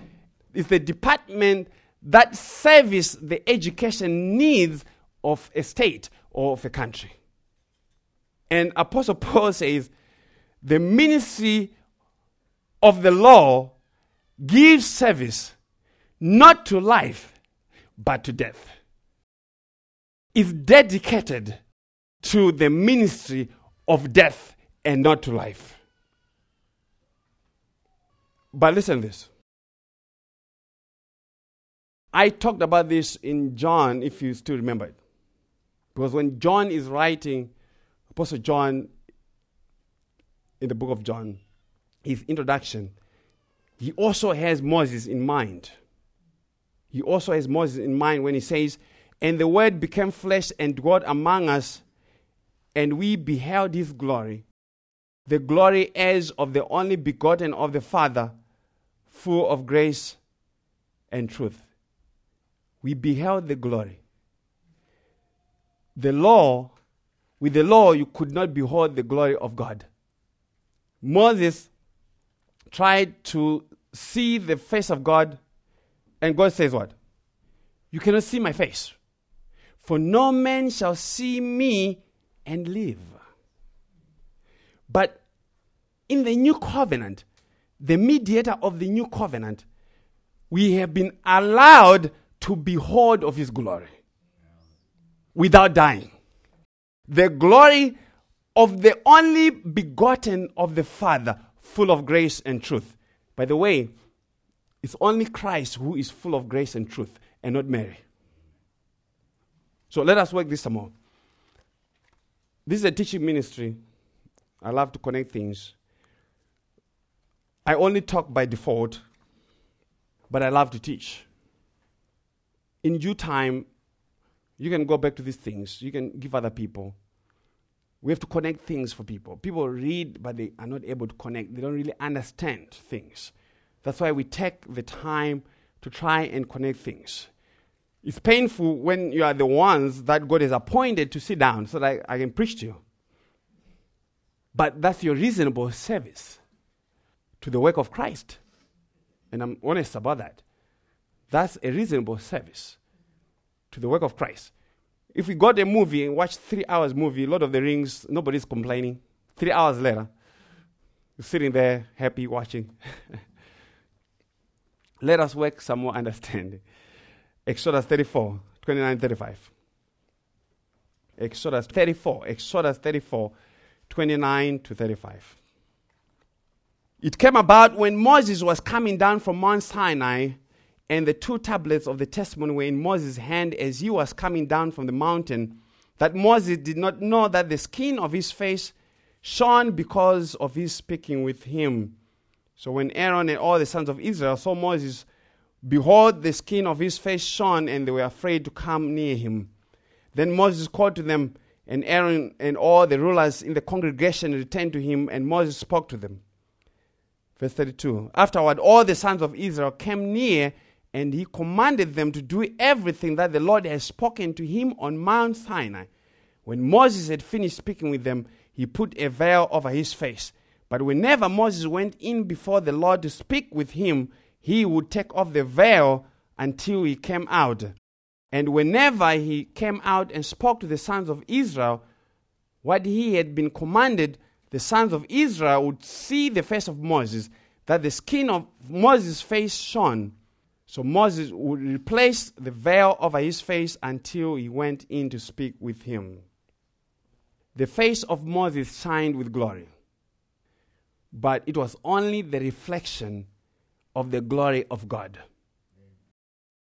it's the department that service the education needs of a state or of a country. And Apostle Paul says the ministry of the law gives service not to life, but to death. Is dedicated to the ministry of death and not to life. But listen this. I talked about this in John, if you still remember it. Because when John is writing, Apostle John, in the book of John, his introduction, he also has Moses in mind. He also has Moses in mind when he says, And the word became flesh and dwelt among us, and we beheld his glory, the glory as of the only begotten of the Father, full of grace and truth we beheld the glory. The law, with the law, you could not behold the glory of God. Moses tried to see the face of God, and God says, What? You cannot see my face. For no man shall see me and live. But in the new covenant, the mediator of the new covenant, we have been allowed to behold of his glory without dying. The glory of the only begotten of the Father, full of grace and truth. By the way, it's only Christ who is full of grace and truth, and not Mary. So let us work this some more. This is a teaching ministry. I love to connect things. I only talk by default, but I love to teach in due time, you can go back to these things. You can give other people. We have to connect things for people. People read, but they are not able to connect. They don't really understand things. That's why we take the time to try and connect things. It's painful when you are the ones that God has appointed to sit down so that I, I can preach to you. But that's your reasonable service to the work of Christ. And I'm honest about that. That's a reasonable service to the work of Christ. If we got a movie and watch three hours movie, Lord of the Rings, nobody's complaining. Three hours later, sitting there happy watching. Let us work some more understanding. Exodus 34, 29, 35. Exodus 34, Exodus 34, 29 to 35. It came about when Moses was coming down from Mount Sinai, and the two tablets of the testimony were in Moses' hand as he was coming down from the mountain, that Moses did not know that the skin of his face shone because of his speaking with him. So when Aaron and all the sons of Israel saw Moses, behold, the skin of his face shone, and they were afraid to come near him. Then Moses called to them, and Aaron and all the rulers in the congregation returned to him, and Moses spoke to them. Verse 32 Afterward, all the sons of Israel came near, and he commanded them to do everything that the Lord had spoken to him on Mount Sinai. When Moses had finished speaking with them, he put a veil over his face. But whenever Moses went in before the Lord to speak with him, he would take off the veil until he came out. And whenever he came out and spoke to the sons of Israel, what he had been commanded, the sons of Israel would see the face of Moses, that the skin of Moses' face shone. So Moses would replace the veil over his face until he went in to speak with him. The face of Moses shined with glory, but it was only the reflection of the glory of God.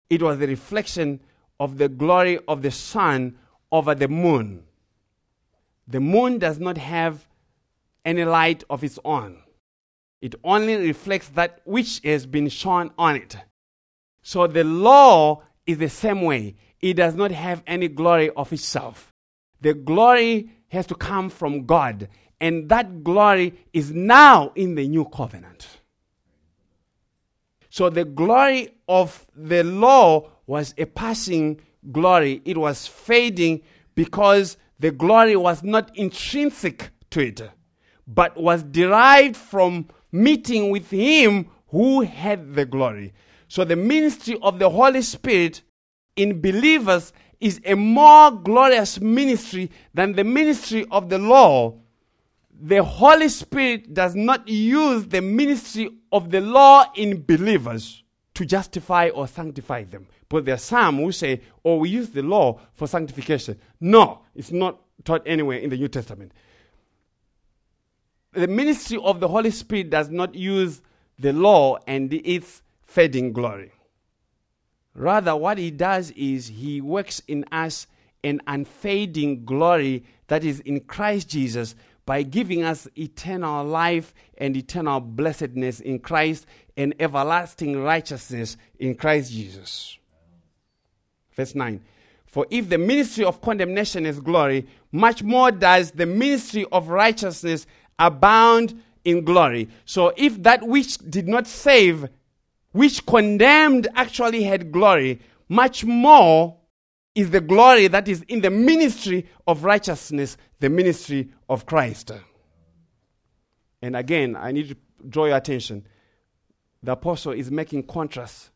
It was the reflection of the glory of the sun over the moon. The moon does not have any light of its own. It only reflects that which has been shone on it. So the law is the same way. It does not have any glory of itself. The glory has to come from God. And that glory is now in the new covenant. So the glory of the law was a passing glory, it was fading because the glory was not intrinsic to it, but was derived from meeting with Him who had the glory. So the ministry of the Holy Spirit in believers is a more glorious ministry than the ministry of the law. The Holy Spirit does not use the ministry of the law in believers to justify or sanctify them. But there are some who say, oh, we use the law for sanctification. No, it's not taught anywhere in the New Testament. The ministry of the Holy Spirit does not use the law and its fading glory. Rather, what he does is he works in us an unfading glory that is in Christ Jesus by giving us eternal life and eternal blessedness in Christ and everlasting righteousness in Christ Jesus. Verse 9. For if the ministry of condemnation is glory, much more does the ministry of righteousness abound in glory. So if that which did not save which condemned actually had glory, much more is the glory that is in the ministry of righteousness, the ministry of Christ. And again, I need to draw your attention. The apostle is making contrast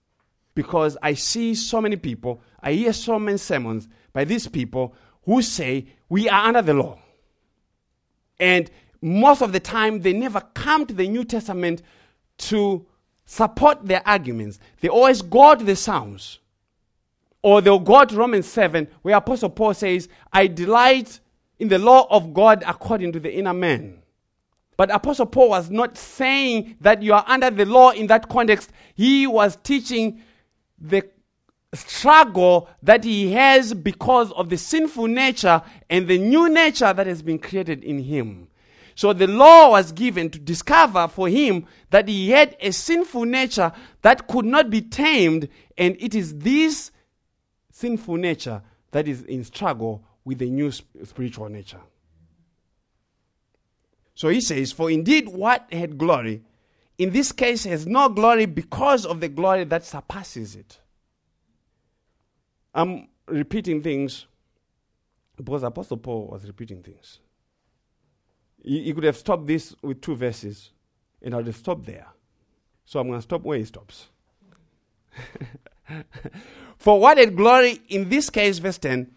because I see so many people, I hear so many sermons by these people who say we are under the law. And most of the time, they never come to the New Testament to support their arguments. They always go to the Psalms. Or they'll go to Romans 7, where Apostle Paul says, I delight in the law of God according to the inner man. But Apostle Paul was not saying that you are under the law in that context. He was teaching the struggle that he has because of the sinful nature and the new nature that has been created in him. So the law was given to discover for him that he had a sinful nature that could not be tamed, and it is this sinful nature that is in struggle with the new spiritual nature. So he says, For indeed, what had glory, in this case, has no glory because of the glory that surpasses it. I'm repeating things because Apostle Paul was repeating things. He, could have stopped this with two verses, and I would have stopped there. So I'm going to stop where he stops. For what had glory in this case, verse 10,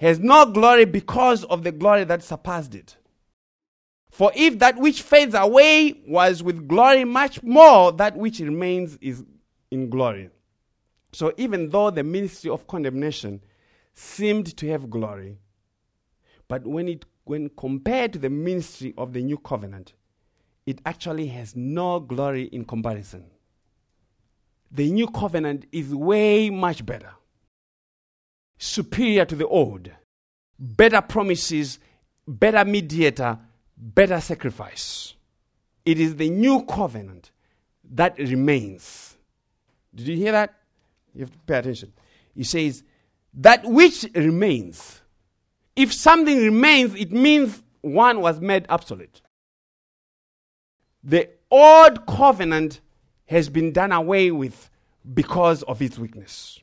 has no glory because of the glory that surpassed it. For if that which fades away was with glory, much more that which remains is in glory. So even though the ministry of condemnation seemed to have glory, but when it when compared to the ministry of the new covenant, it actually has no glory in comparison. The new covenant is way much better, superior to the old, better promises, better mediator, better sacrifice. It is the new covenant that remains. Did you hear that? You have to pay attention. He says, that which remains. If something remains, it means one was made obsolete. The old covenant has been done away with because of its weakness.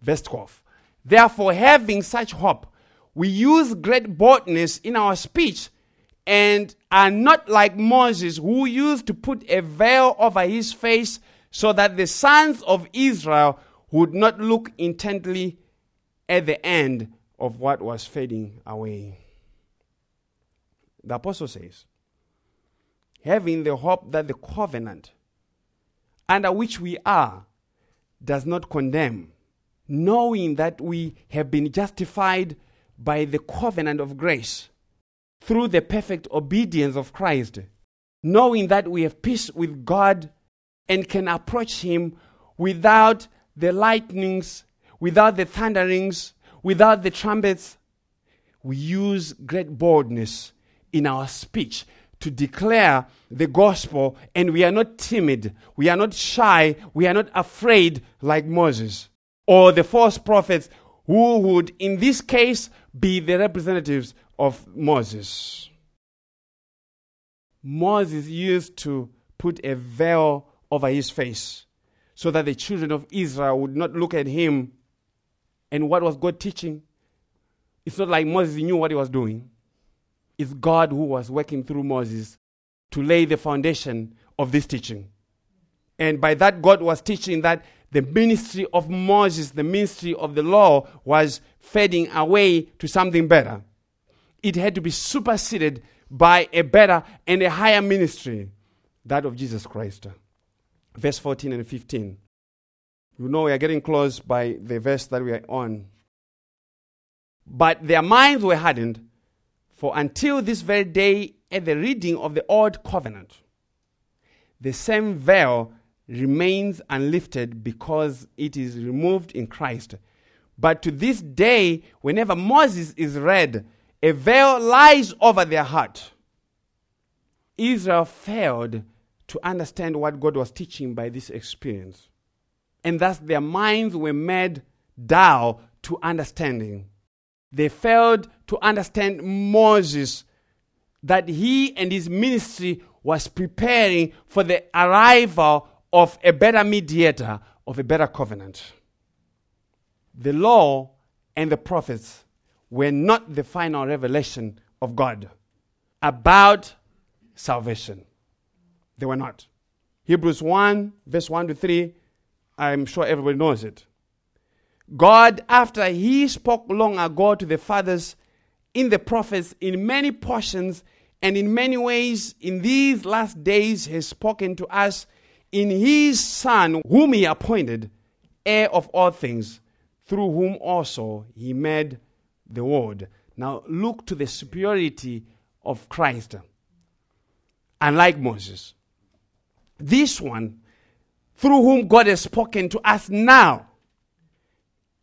Verse 12. Therefore, having such hope, we use great boldness in our speech and are not like Moses, who used to put a veil over his face so that the sons of Israel would not look intently at the end of what was fading away. The apostle says, having the hope that the covenant under which we are does not condemn, knowing that we have been justified by the covenant of grace through the perfect obedience of Christ, knowing that we have peace with God and can approach Him without the lightnings, without the thunderings, without the trumpets. We use great boldness in our speech to declare the gospel, and we are not timid, we are not shy, we are not afraid like Moses or the false prophets who would, in this case, be the representatives of Moses. Moses used to put a veil over his face so that the children of Israel would not look at him. And what was God teaching? It's not like Moses knew what he was doing. It's God who was working through Moses to lay the foundation of this teaching. And by that, God was teaching that the ministry of Moses, the ministry of the law, was fading away to something better. It had to be superseded by a better and a higher ministry, that of Jesus Christ verse 14 and 15. You know, we are getting close by the verse that we are on. But their minds were hardened, for until this very day, at the reading of the Old Covenant, the same veil remains unlifted because it is removed in Christ. But to this day, whenever Moses is read, a veil lies over their heart. Israel failed to understand what God was teaching by this experience. And thus their minds were made dull to understanding. They failed to understand Moses, that he and his ministry was preparing for the arrival of a better mediator, of a better covenant. The law and the prophets were not the final revelation of God about salvation. They were not. Hebrews 1, verse 1 to 3, I'm sure everybody knows it. God, after He spoke long ago to the fathers in the prophets in many portions and in many ways in these last days, has spoken to us in His Son, whom He appointed, heir of all things, through whom also He made the world. Now look to the superiority of Christ. Unlike Moses, this one, through whom God has spoken to us now,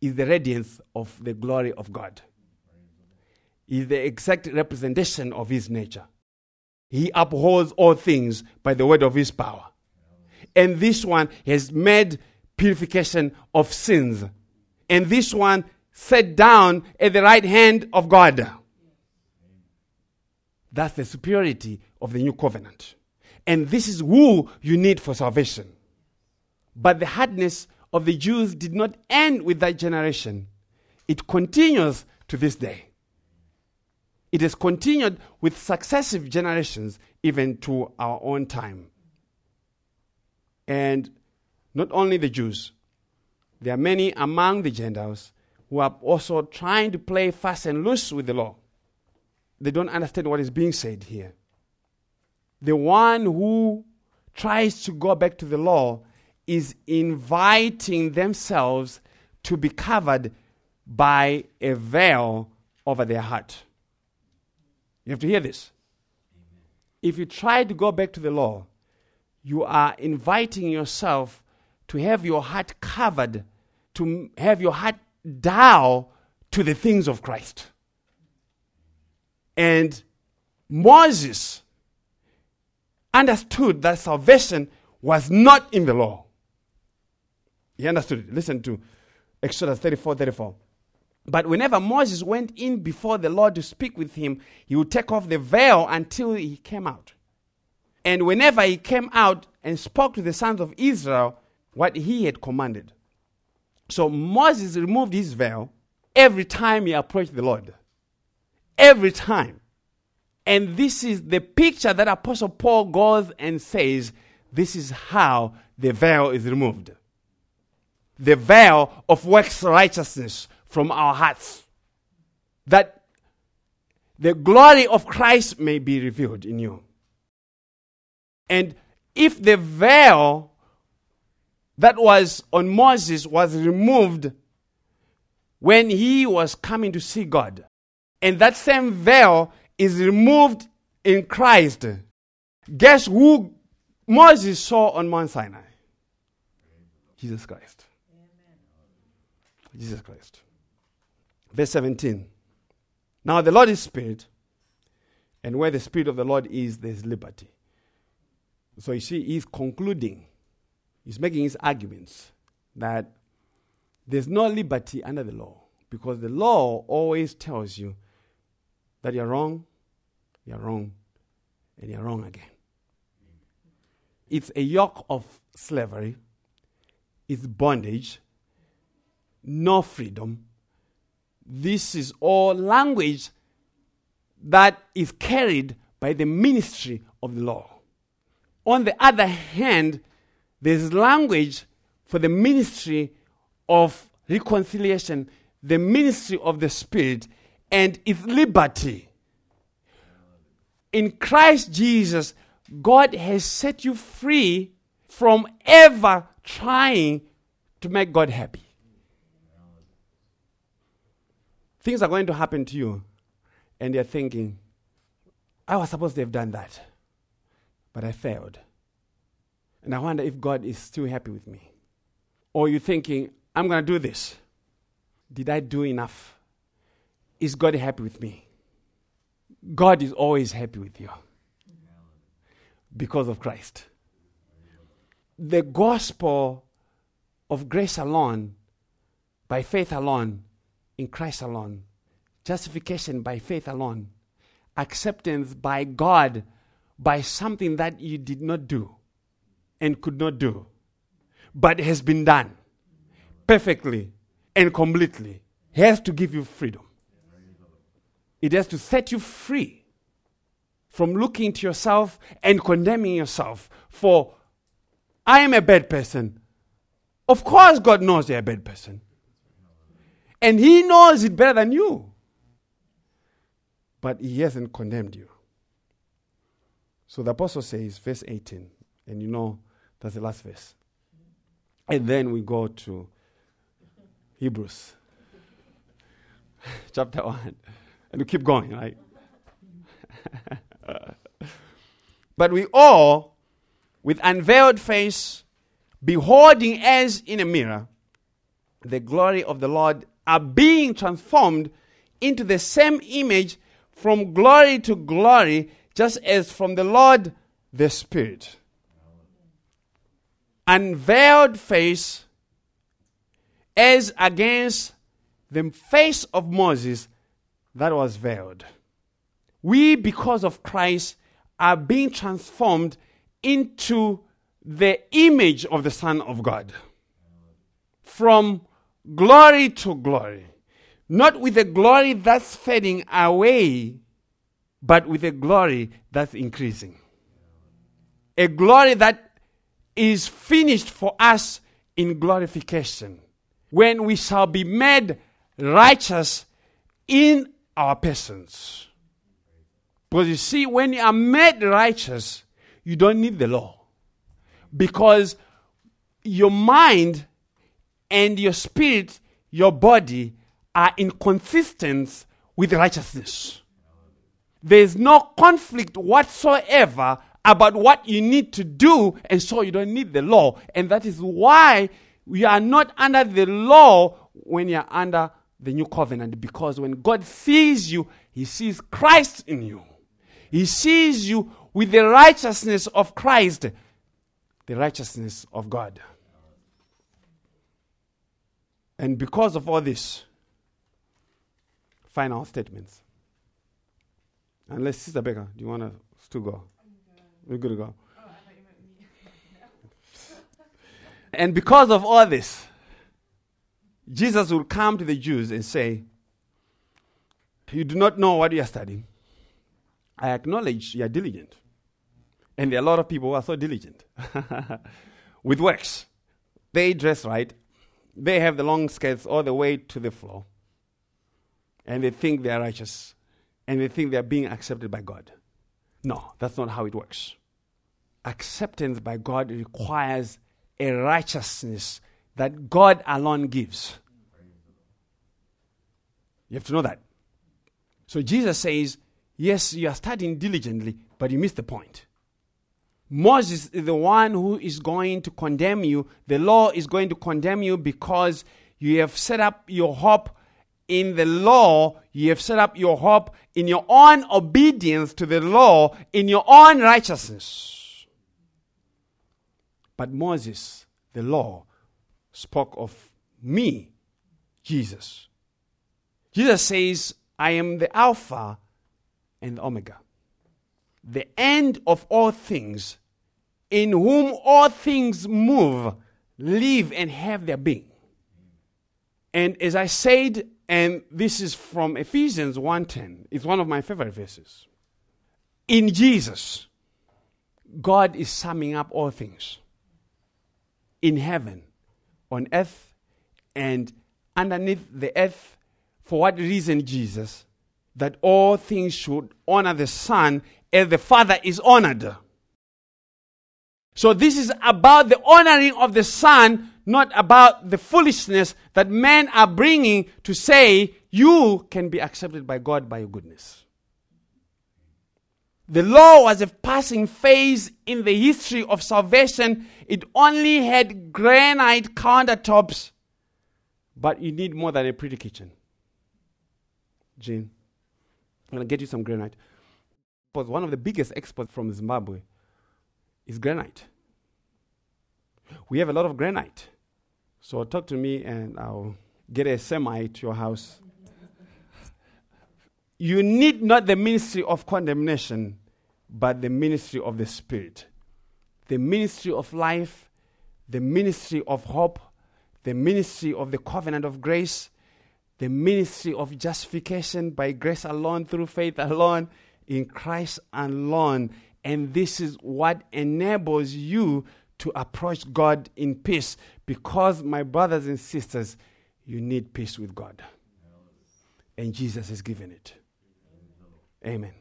is the radiance of the glory of God. Is the exact representation of his nature. He upholds all things by the word of his power. And this one has made purification of sins. And this one sat down at the right hand of God. That's the superiority of the new covenant. And this is who you need for salvation. But the hardness of the Jews did not end with that generation, it continues to this day. It has continued with successive generations, even to our own time. And not only the Jews, there are many among the Gentiles who are also trying to play fast and loose with the law. They don't understand what is being said here. The one who tries to go back to the law is inviting themselves to be covered by a veil over their heart. You have to hear this. If you try to go back to the law, you are inviting yourself to have your heart covered, to have your heart down to the things of Christ. And Moses understood that salvation was not in the law. He understood. Listen to Exodus 34 34. But whenever Moses went in before the Lord to speak with him, he would take off the veil until he came out. And whenever he came out and spoke to the sons of Israel what he had commanded. So Moses removed his veil every time he approached the Lord. Every time. And this is the picture that Apostle Paul goes and says this is how the veil is removed. The veil of works righteousness from our hearts. That the glory of Christ may be revealed in you. And if the veil that was on Moses was removed when he was coming to see God, and that same veil is removed in Christ, guess who Moses saw on Mount Sinai? Jesus Christ. Jesus Christ. Verse 17. Now the Lord is Spirit, and where the Spirit of the Lord is, there's liberty. So you see, he's concluding, he's making his arguments that there's no liberty under the law because the law always tells you that you're wrong, you're wrong, and you're wrong again. It's a yoke of slavery, it's bondage, no freedom. This is all language that is carried by the ministry of the law. On the other hand, there's language for the ministry of reconciliation, the ministry of the Spirit, and its liberty. In Christ Jesus, God has set you free from ever trying to make God happy. Things are going to happen to you, and you're thinking, I was supposed to have done that but I failed. And I wonder if God is still happy with me. Or you're thinking, I'm going to do this. Did I do enough? Is God happy with me? God is always happy with you because of Christ. The gospel of grace alone, by faith alone, in Christ alone, justification by faith alone, acceptance by God by something that you did not do and could not do, but has been done perfectly and completely. He has to give you freedom. It has to set you free from looking to yourself and condemning yourself for, I am a bad person. Of course, God knows you're a bad person. And He knows it better than you. But He hasn't condemned you. So the apostle says, verse 18, and you know that's the last verse. And then we go to Hebrews chapter 1. And we keep going, right? but we all, with unveiled face, beholding as in a mirror the glory of the Lord, are being transformed into the same image from glory to glory just as from the Lord the Spirit. Unveiled face as against the face of Moses that was veiled. We, because of Christ, are being transformed into the image of the Son of God. From glory to glory. Not with a glory that's fading away, but with a glory that's increasing. A glory that is finished for us in glorification. when we shall be made righteous in our persons. Because you see, when you are made righteous, you don't need the law. Because your mind and your spirit, your body, are inconsistent with righteousness. There is no conflict whatsoever about what you need to do, and so you don't need the law. And that is why we are not under the law when you're under the new covenant, because when God sees you, He sees Christ in you. He sees you with the righteousness of Christ, the righteousness of God. And because of all this, final statements. Unless Sister Becca, do you want to still go? We're good to go. and because of all this, Jesus will come to the Jews and say, You do not know what you are studying. I acknowledge you are diligent. And there are a lot of people who are so diligent with works. They dress right, they have the long skirts all the way to the floor, and they think they are righteous, and they think they are being accepted by God. No, that's not how it works. Acceptance by God requires a righteousness that God alone gives. You have to know that. So Jesus says, Yes, you are studying diligently, but you missed the point. Moses is the one who is going to condemn you. The law is going to condemn you because you have set up your hope in the law. You have set up your hope in your own obedience to the law, in your own righteousness. But Moses, the law, spoke of me, Jesus. Jesus says, I am the Alpha and Omega, the end of all things, in whom all things move, live, and have their being. And as I said, and this is from Ephesians 1:10, it's one of my favorite verses. In Jesus, God is summing up all things in heaven, on earth, and underneath the earth. For what reason, Jesus? that all things should honor the Son as the Father is honored. So this is about the honoring of the Son, not about the foolishness that men are bringing to say you can be accepted by God by your goodness. The law was a passing phase in the history of salvation. It only had granite countertops, but you need more than a pretty kitchen. Jean. I'm going to get you some granite. But one of the biggest exports from Zimbabwe is granite. We have a lot of granite. So talk to me and I'll get a semi to your house. you need not the ministry of condemnation, but the ministry of the Spirit. The ministry of life, the ministry of hope, the ministry of the covenant of grace, the ministry of justification by grace alone, through faith alone, in Christ alone. And this is what enables you to approach God in peace. Because, my brothers and sisters, you need peace with God. And Jesus has given it. Amen.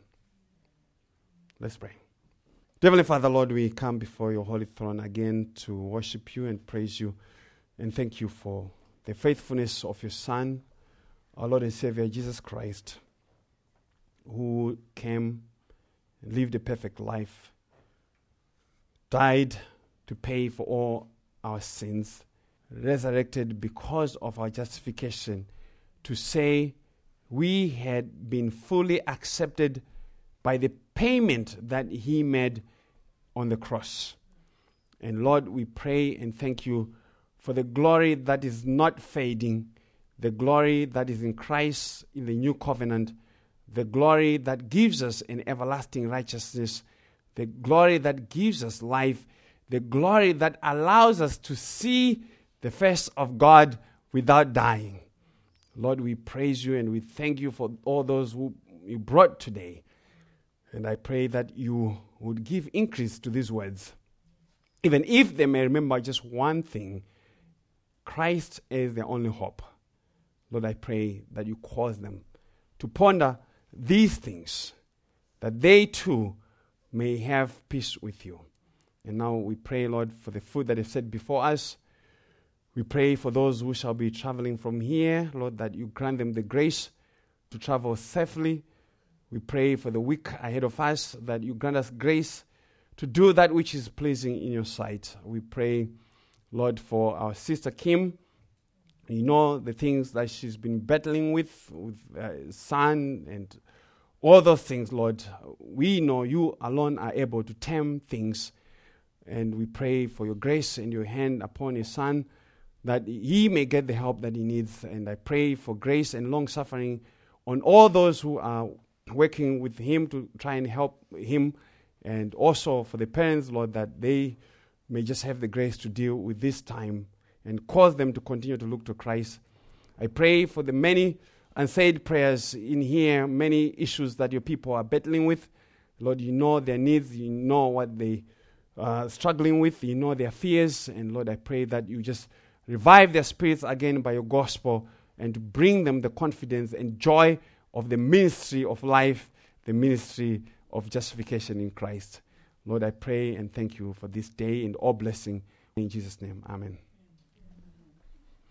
Let's pray. Heavenly Father, Lord, we come before your holy throne again to worship you and praise you and thank you for the faithfulness of your Son our Lord and Savior Jesus Christ, who came, lived a perfect life, died to pay for all our sins, resurrected because of our justification, to say we had been fully accepted by the payment that He made on the cross. And Lord, we pray and thank you for the glory that is not fading the glory that is in Christ in the new covenant, the glory that gives us an everlasting righteousness, the glory that gives us life, the glory that allows us to see the face of God without dying. Lord, we praise you and we thank you for all those who you brought today. And I pray that you would give increase to these words. Even if they may remember just one thing, Christ is their only hope. Lord, I pray that you cause them to ponder these things, that they too may have peace with you. And now we pray, Lord, for the food that is set before us. We pray for those who shall be traveling from here, Lord, that you grant them the grace to travel safely. We pray for the week ahead of us, that you grant us grace to do that which is pleasing in your sight. We pray, Lord, for our sister Kim. You know the things that she's been battling with, with uh, son and all those things, Lord. We know you alone are able to tame things. And we pray for your grace and your hand upon his son that he may get the help that he needs. And I pray for grace and long suffering on all those who are working with him to try and help him. And also for the parents, Lord, that they may just have the grace to deal with this time and cause them to continue to look to Christ. I pray for the many unsaid prayers in here, many issues that your people are battling with. Lord, you know their needs, you know what they are uh, struggling with, you know their fears. And Lord, I pray that you just revive their spirits again by your gospel and bring them the confidence and joy of the ministry of life, the ministry of justification in Christ. Lord, I pray and thank you for this day and all blessing. In Jesus' name, amen.